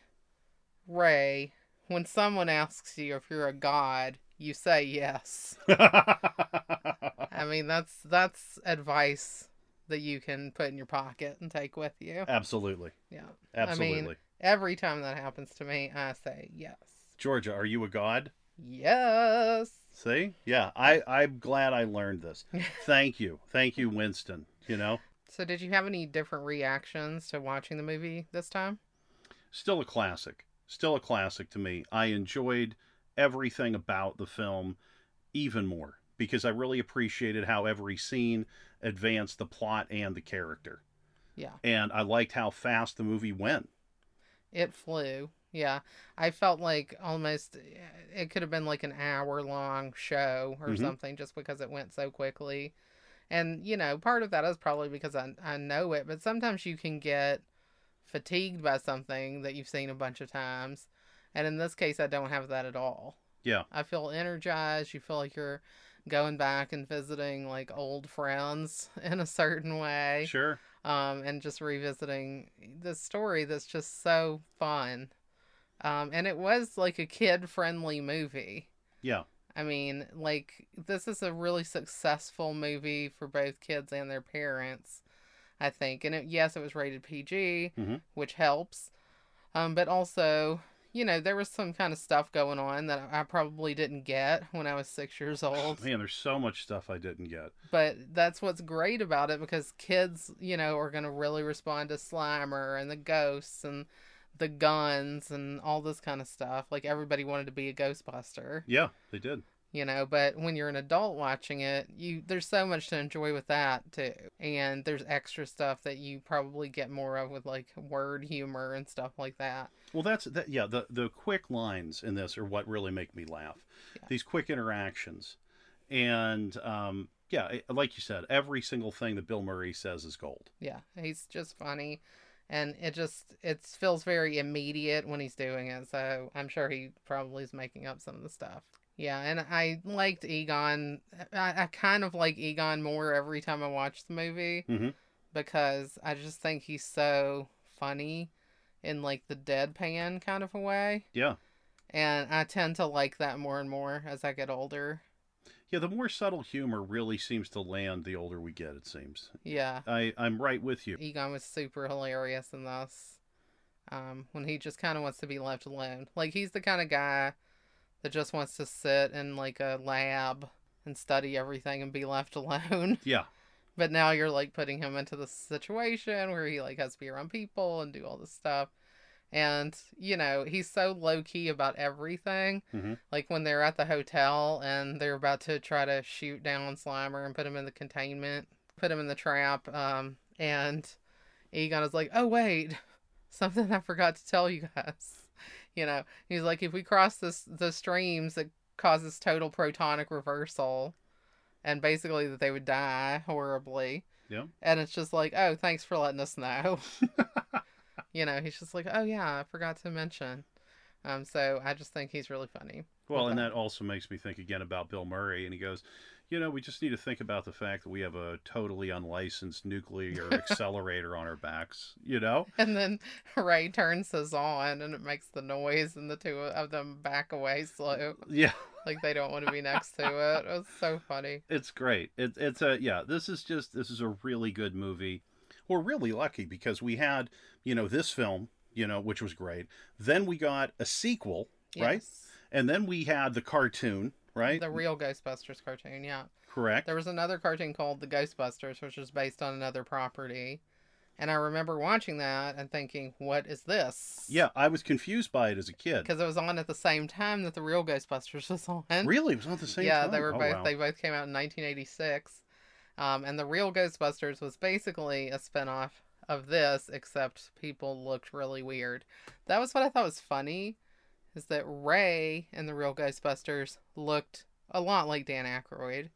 Ray, when someone asks you if you're a god, you say yes. I mean, that's that's advice that you can put in your pocket and take with you. Absolutely. Yeah. Absolutely. Every time that happens to me, I say yes. Georgia, are you a god? Yes. See? Yeah, I, I'm glad I learned this. Thank you. Thank you, Winston. You know? So, did you have any different reactions to watching the movie this time? Still a classic. Still a classic to me. I enjoyed everything about the film even more because I really appreciated how every scene advanced the plot and the character. Yeah. And I liked how fast the movie went. It flew. Yeah. I felt like almost it could have been like an hour long show or Mhm. something just because it went so quickly. And, you know, part of that is probably because I, I know it, but sometimes you can get fatigued by something that you've seen a bunch of times. And in this case, I don't have that at all. Yeah. I feel energized. You feel like you're going back and visiting like old friends in a certain way Sure. um, and just revisiting this story that's just so fun. Um, and it was like a kid friendly movie. Yeah. I mean, like, this is a really successful movie for both kids and their parents, I think. And it, yes, it was rated PG, Mhm. which helps. Um, but also, you know, there was some kind of stuff going on that I probably didn't get when I was six years oh, old Man, there's so much stuff I didn't get. but that's what's great about it because kids, you know, are going to really respond to Slimer and the ghosts and the guns and all this kind of stuff. Like everybody wanted to be a Ghostbuster, Yeah, they did. you know, but when you're an adult watching it, you there's so much to enjoy with that too. And there's extra stuff that you probably get more of with like word humor and stuff like that. Well, that's that. Yeah, the the quick lines in this are what really make me laugh. Yeah. These quick interactions, and um, yeah, like you said, every single thing that Bill Murray says is gold. Yeah, he's just funny. And it just it feels very immediate when he's doing it. So I'm sure he probably is making up some of the stuff. Yeah, and I liked Egon. I, I kind of like Egon more every time I watch the movie Mhm. because I just think he's so funny in like the deadpan kind of a way. Yeah, And I tend to like that more and more as I get older. yeah. The more subtle humor really seems to land the older we get. It seems. Yeah. I I'm right with you. Egon was super hilarious in this. Um, when he just kind of wants to be left alone. Like he's the kind of guy that just wants to sit in like a lab and study everything and be left alone. Yeah, but now you're like putting him into the situation where he like has to be around people and do all this stuff. And you know he's so low key about everything. Mhm. Like when they're at the hotel and they're about to try to shoot down Slimer and put him in the containment, put him in the trap. Um, and Egon is like, "Oh wait, something I forgot to tell you guys." You know, he's like, "If we cross this the streams, it causes total protonic reversal." And basically that they would die horribly. Yeah. And it's just like, oh, thanks for letting us know. you know, he's just like, oh yeah, I forgot to mention. Um, so I just think he's really funny. Well, and Okay. that also makes me think again about Bill Murray, and he goes, you know, we just need to think about the fact that we have a totally unlicensed nuclear accelerator on our backs. You know? And then Ray turns his on, and it makes the noise, and the two of them back away slow, Yeah. Like they don't want to be next to it. It was so funny. It's great. It, it's a yeah. This is just this is a really good movie. We're really lucky because we had you know this film you know which was great. Then we got a sequel, right? And then we had the cartoon, right? The real Ghostbusters cartoon, yeah. Correct. There was another cartoon called The Ghostbusters, which was based on another property. And I remember watching that and thinking, what is this? Yeah, I was confused by it as a kid. Because it was on at the same time that the real Ghostbusters was on. Really, it was not the same yeah, time. they were Oh, both. wow. They both came out in 1986. Um, and the real Ghostbusters was basically a spinoff of this, except people looked really weird. That was what I thought was funny, is that Ray in the real Ghostbusters looked a lot like Dan Aykroyd.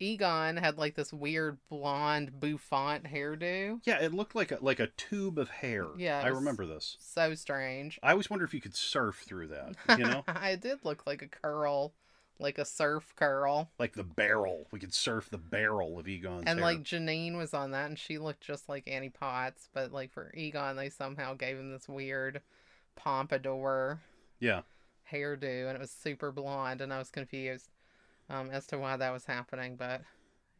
Egon had like this weird blonde bouffant hairdo. Yeah, it looked like a like a tube of hair. Yeah, I remember this. So strange. I always wonder if you could surf through that. You know? it did look like a curl, like a surf curl, Like the barrel. We could surf the barrel of Egon's And hair. like Janine was on that, and she looked just like Annie Potts, but like for Egon, they somehow gave him this weird pompadour yeah. hairdo, and it was super blonde, and I was confused um, as to why that was happening. But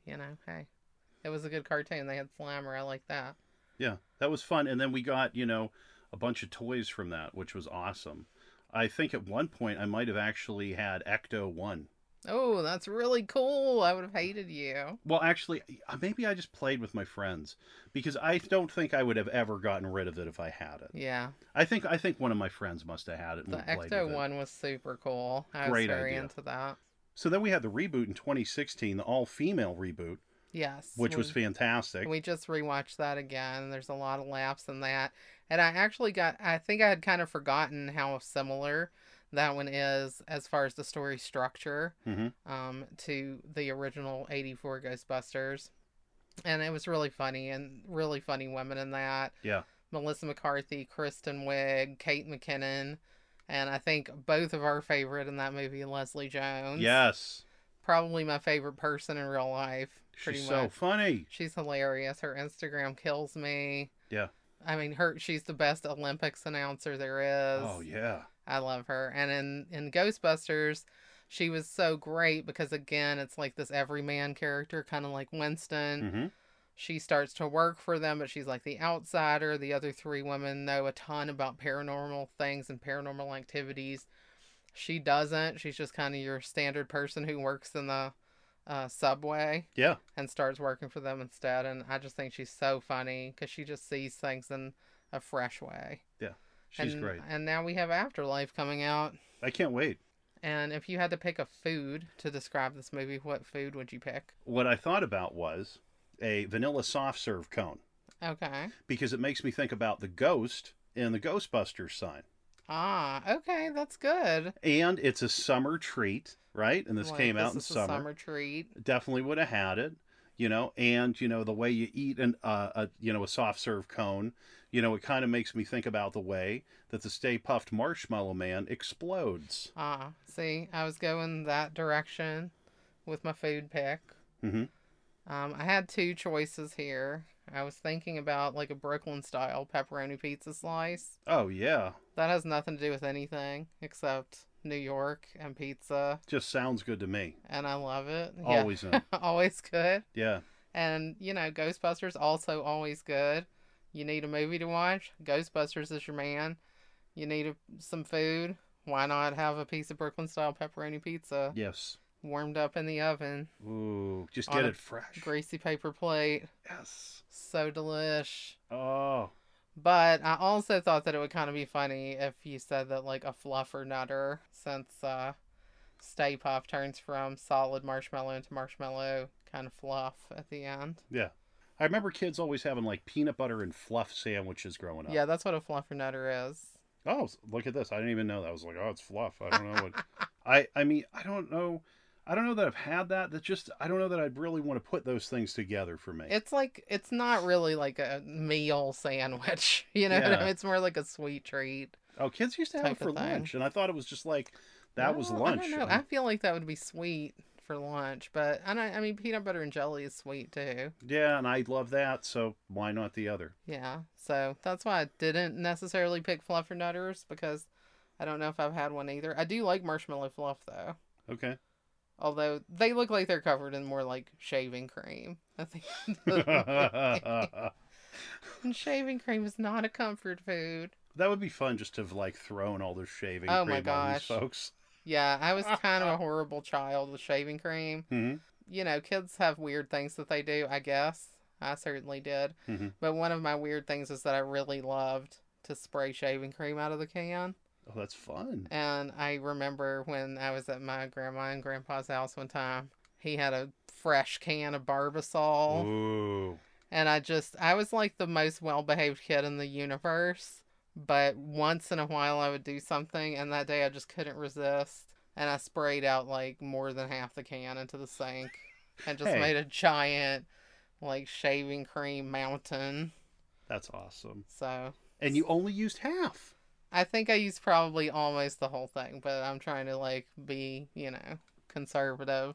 you know, hey, it was a good cartoon. They had Slammer. I like that. Yeah. That was fun. And then we got, you know, a bunch of toys from that, which was awesome. I think at one point I might have actually had Ecto 1. Oh, that's really cool. I would have hated you. Well, actually, uh, maybe I just played with my friends because I don't think I would have ever gotten rid of it if I had it. Yeah, I think I think one of my friends must have had it. The Ecto one was super cool. I Great was very idea. into that. So then we had the reboot in 2016, the all-female reboot, Yes, which was fantastic. We just rewatched that again. There's a lot of laughs in that. And I actually got, I think I had kind of forgotten how similar that one is as far as the story structure hmm um, to the original 84 Ghostbusters. And it was really funny and really funny women in that. Yeah. Melissa McCarthy, Kristen Wiig, Kate McKinnon. And I think both of our favorite in that movie, Leslie Jones. Yes, Probably my favorite person in real life. Pretty she's much. so funny. She's hilarious. Her Instagram kills me. Yeah. I mean, her she's the best Olympics announcer there is. Oh yeah, I love her. And in in Ghostbusters, she was so great because again, it's like this everyman character, kind of like Winston. hmm She starts to work for them, but she's like the outsider. The other three women know a ton about paranormal things and paranormal activities. She doesn't. She's just kind of your standard person who works in the uh, subway yeah. and starts working for them instead. And I just think she's so funny because she just sees things in a fresh way. Yeah. She's and, great. And now we have Afterlife coming out. I can't wait. And if you had to pick a food to describe this movie, what food would you pick? What I thought about was a vanilla soft serve cone Okay. because it makes me think about the ghost in the Ghostbusters sign. Ah, okay, that's good. And it's a summer treat, right? And this Like, came out in summer. summer treat. Definitely would have had it, you know. And you know the way you eat an uh, a you know a soft serve cone, you know, it kind of makes me think about the way that the Stay Puft Marshmallow Man explodes. Ah, see, I was going that direction with my food pick. hmm Um, I had two choices here. I was thinking about like a Brooklyn style pepperoni pizza slice. Oh yeah, That has nothing to do with anything except New York and pizza, just sounds good to me. and I love it. Always yeah. always good. Yeah, And you know, Ghostbusters also always good. You need a movie to watch. Ghostbusters is your man. You need a, some food. Why not have a piece of Brooklyn style pepperoni pizza yes. Warmed up in the oven, Ooh, just get it fresh. greasy paper plate, Yes. so delish. Oh, But I also thought that it would kind of be funny if you said that like a fluffernutter, since uh, Stay Puft turns from solid marshmallow into marshmallow kind of fluff at the end. yeah. I remember kids always having like peanut butter and fluff sandwiches growing up. Yeah, that's what a fluffernutter is. Oh, look at this! I didn't even know that. I was like, oh, it's fluff. I don't know what. I I mean, I don't know. I don't know that I've had that. That just I don't know that I'd really want to put those things together for me. It's like it's not really like a meal sandwich, you know. what I Yeah. mean? It's more like a sweet treat. oh, kids used to have it for thing. lunch, and I thought it was just like that was lunch. I don't know. I feel like that would be sweet for lunch, but I I mean peanut butter and jelly is sweet too. Yeah, and I love that. So why not the other? Yeah, so that's why I didn't necessarily pick fluffernutters because I don't know if I've had one either. I do like marshmallow fluff though, Okay. Although they look like they're covered in more like shaving cream. I think and shaving cream is not a comfort food. That would be fun just to have like thrown all this shaving Oh cream my on these gosh. folks. Yeah, I was kind of a horrible child with shaving cream. hmm You know, kids have weird things that they do. I guess I certainly did. Mhm. But one of my weird things is that I really loved to spray shaving cream out of the can. Oh, that's fun. And I remember when I was at my grandma and grandpa's house one time, he had a fresh can of Barbasol. Ooh. And I just, I was like the most well behaved kid in the universe. But once in a while I would do something, and that day I just couldn't resist. And I sprayed out like more than half the can into the sink and just Hey. made a giant, like, shaving cream mountain. That's awesome. So And you only used half. I think I used probably almost the whole thing, but I'm trying to, like, be, you know, conservative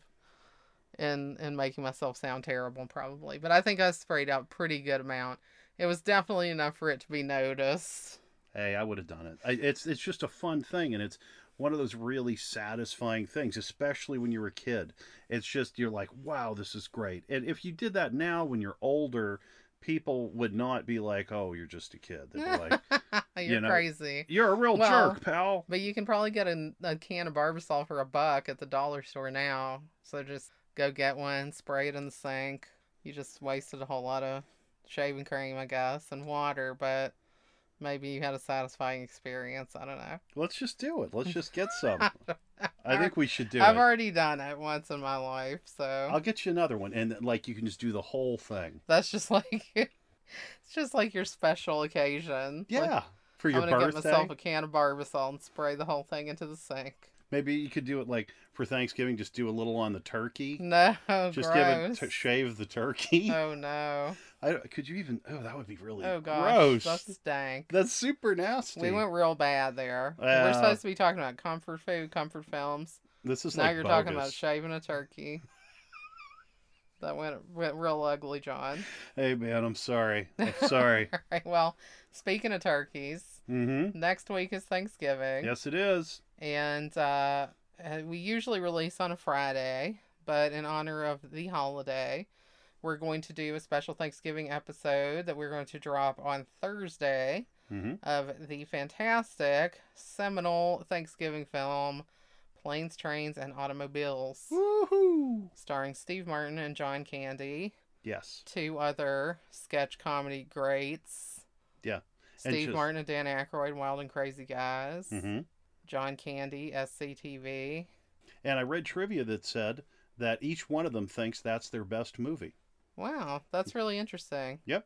and in making myself sound terrible probably. But I think I sprayed out pretty good amount. It was definitely enough for it to be noticed. Hey, I would have done it. I, it's it's just a fun thing, and it's one of those really satisfying things, especially when you're a kid. It's just you're like, wow, this is great. And if you did that now when you're older, people would not be like, oh, you're just a kid. They'd be like, You're you know, crazy. you're a real Well- jerk, pal. But you can probably get a, a can of Barbasol for a buck at the dollar store now. So just go get one, spray it in the sink. You just wasted a whole lot of shaving cream, I guess, and water, but maybe you had a satisfying experience. I don't know. Let's just do it. Let's just get some. I think we should do it. I've already done it once in my life, so I'll get you another one, and like you can just do the whole thing. that's just like it's just like your special occasion. Like, Yeah, for your I'm gonna birthday. get myself a can of Barbasol and spray the whole thing into the sink. Maybe you could do it like for Thanksgiving. Just do a little on the turkey. No, Just give it gross. to shave the turkey. Oh no. I don't- could you even? Oh, that would be really Oh gosh, gross. that's stank. That's super nasty. We went real bad there. Yeah. We're supposed to be talking about comfort food, comfort films. This is now like you're talking about bogus. shaving a turkey. that went went real ugly, John. Hey man, I'm sorry. I'm sorry. All right. Well, speaking of turkeys, mm-hmm. next week is Thanksgiving, Yes, it is. and uh, uh, we usually release on a Friday, but in honor of the holiday. We're going to do a special Thanksgiving episode that we're going to drop on Thursday. Mm-hmm. of the fantastic seminal Thanksgiving film Planes, Trains, and Automobiles, Woohoo! starring Steve Martin and John Candy, Yes. two other sketch comedy greats. Yeah. And Steve just- Martin and Dan Aykroyd, Wild and Crazy Guys. Mm-hmm. John Candy, SCTV. And I read trivia that said that each one of them thinks that's their best movie. Wow, that's really interesting. Yep.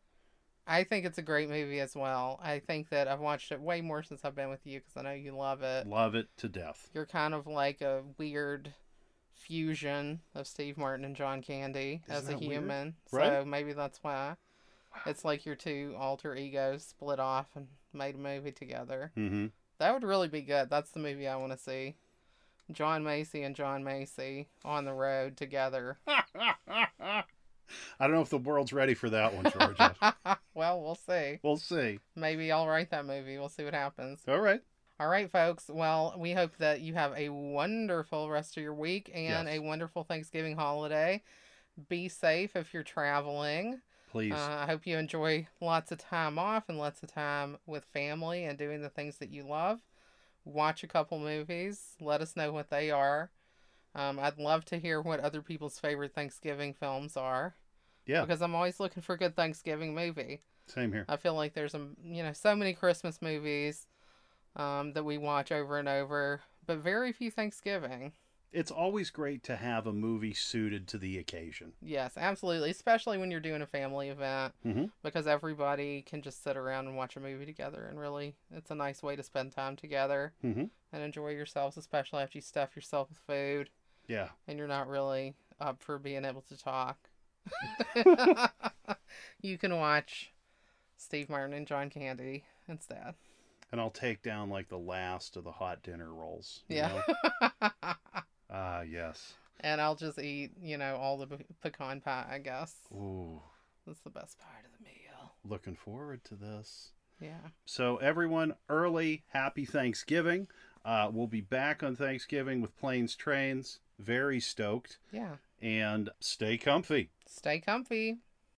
I think it's a great movie as well. I think that I've watched it way more since I've been with you because I know you love it. Love it to death. You're kind of like a weird fusion of Steve Martin and John Candy Isn't as a human. So maybe that's why. It's like your two alter egos split off and made a movie together. Mm-hmm. That would really be good. That's the movie I want to see. John Macy and John Macy on the road together. I don't know if the world's ready for that one, Georgia. well, we'll see. we'll see. Maybe I'll write that movie. We'll see what happens. All right. All right, folks. Well, we hope that you have a wonderful rest of your week and Yes. a wonderful Thanksgiving holiday. Be safe if you're traveling. Please. Uh, I hope you enjoy lots of time off and lots of time with family and doing the things that you love. Watch a couple movies. Let us know what they are. Um, I'd love to hear what other people's favorite Thanksgiving films are. Yeah. Because I'm always looking for a good Thanksgiving movie. Same here. I feel like there's a you know so many Christmas movies um, that we watch over and over, but very few Thanksgiving. It's always great to have a movie suited to the occasion. Yes, absolutely, especially when you're doing a family event Mhm. because everybody can just sit around and watch a movie together, and really, it's a nice way to spend time together Mhm. and enjoy yourselves, especially after you stuff yourself with food Yeah. and you're not really up for being able to talk. you can watch Steve Martin and John Candy instead. And I'll take down like the last of the hot dinner rolls. you Yeah. Ah, yes. and I'll just eat, you know, all the pe- pecan pie, I guess. Ooh, That's the best part of the meal. looking forward to this. Yeah. So, everyone, early happy Thanksgiving. Uh, we'll be back on Thanksgiving with planes, trains. Very stoked. Yeah. And stay comfy. Stay comfy.